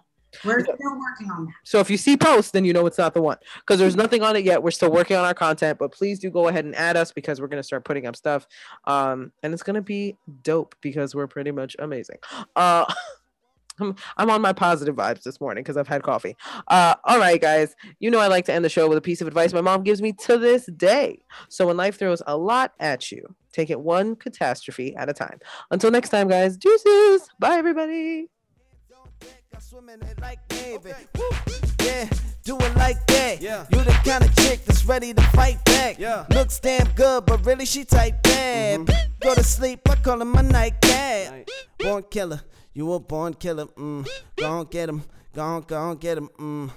We're still working on that. So if you see posts, then you know it's not the one because there's nothing on it yet. We're still working on our content, but please do go ahead and add us because we're gonna start putting up stuff, um, and it's gonna be dope because we're pretty much amazing. Uh, I'm, I'm on my positive vibes this morning because I've had coffee. Uh, all right, guys, you know I like to end the show with a piece of advice my mom gives me to this day. So when life throws a lot at you, take it one catastrophe at a time. Until next time, guys, deuces. Bye, everybody. I swim in it like Navy. Woo. Yeah, do it like that. Yeah. You the kind of chick that's ready to fight back. Yeah. Looks damn good, but really she type bad. Go to sleep, I call her my nightcap. Born killer, you a born killer. Mm. Go on get him, go on, go on get him. Mm.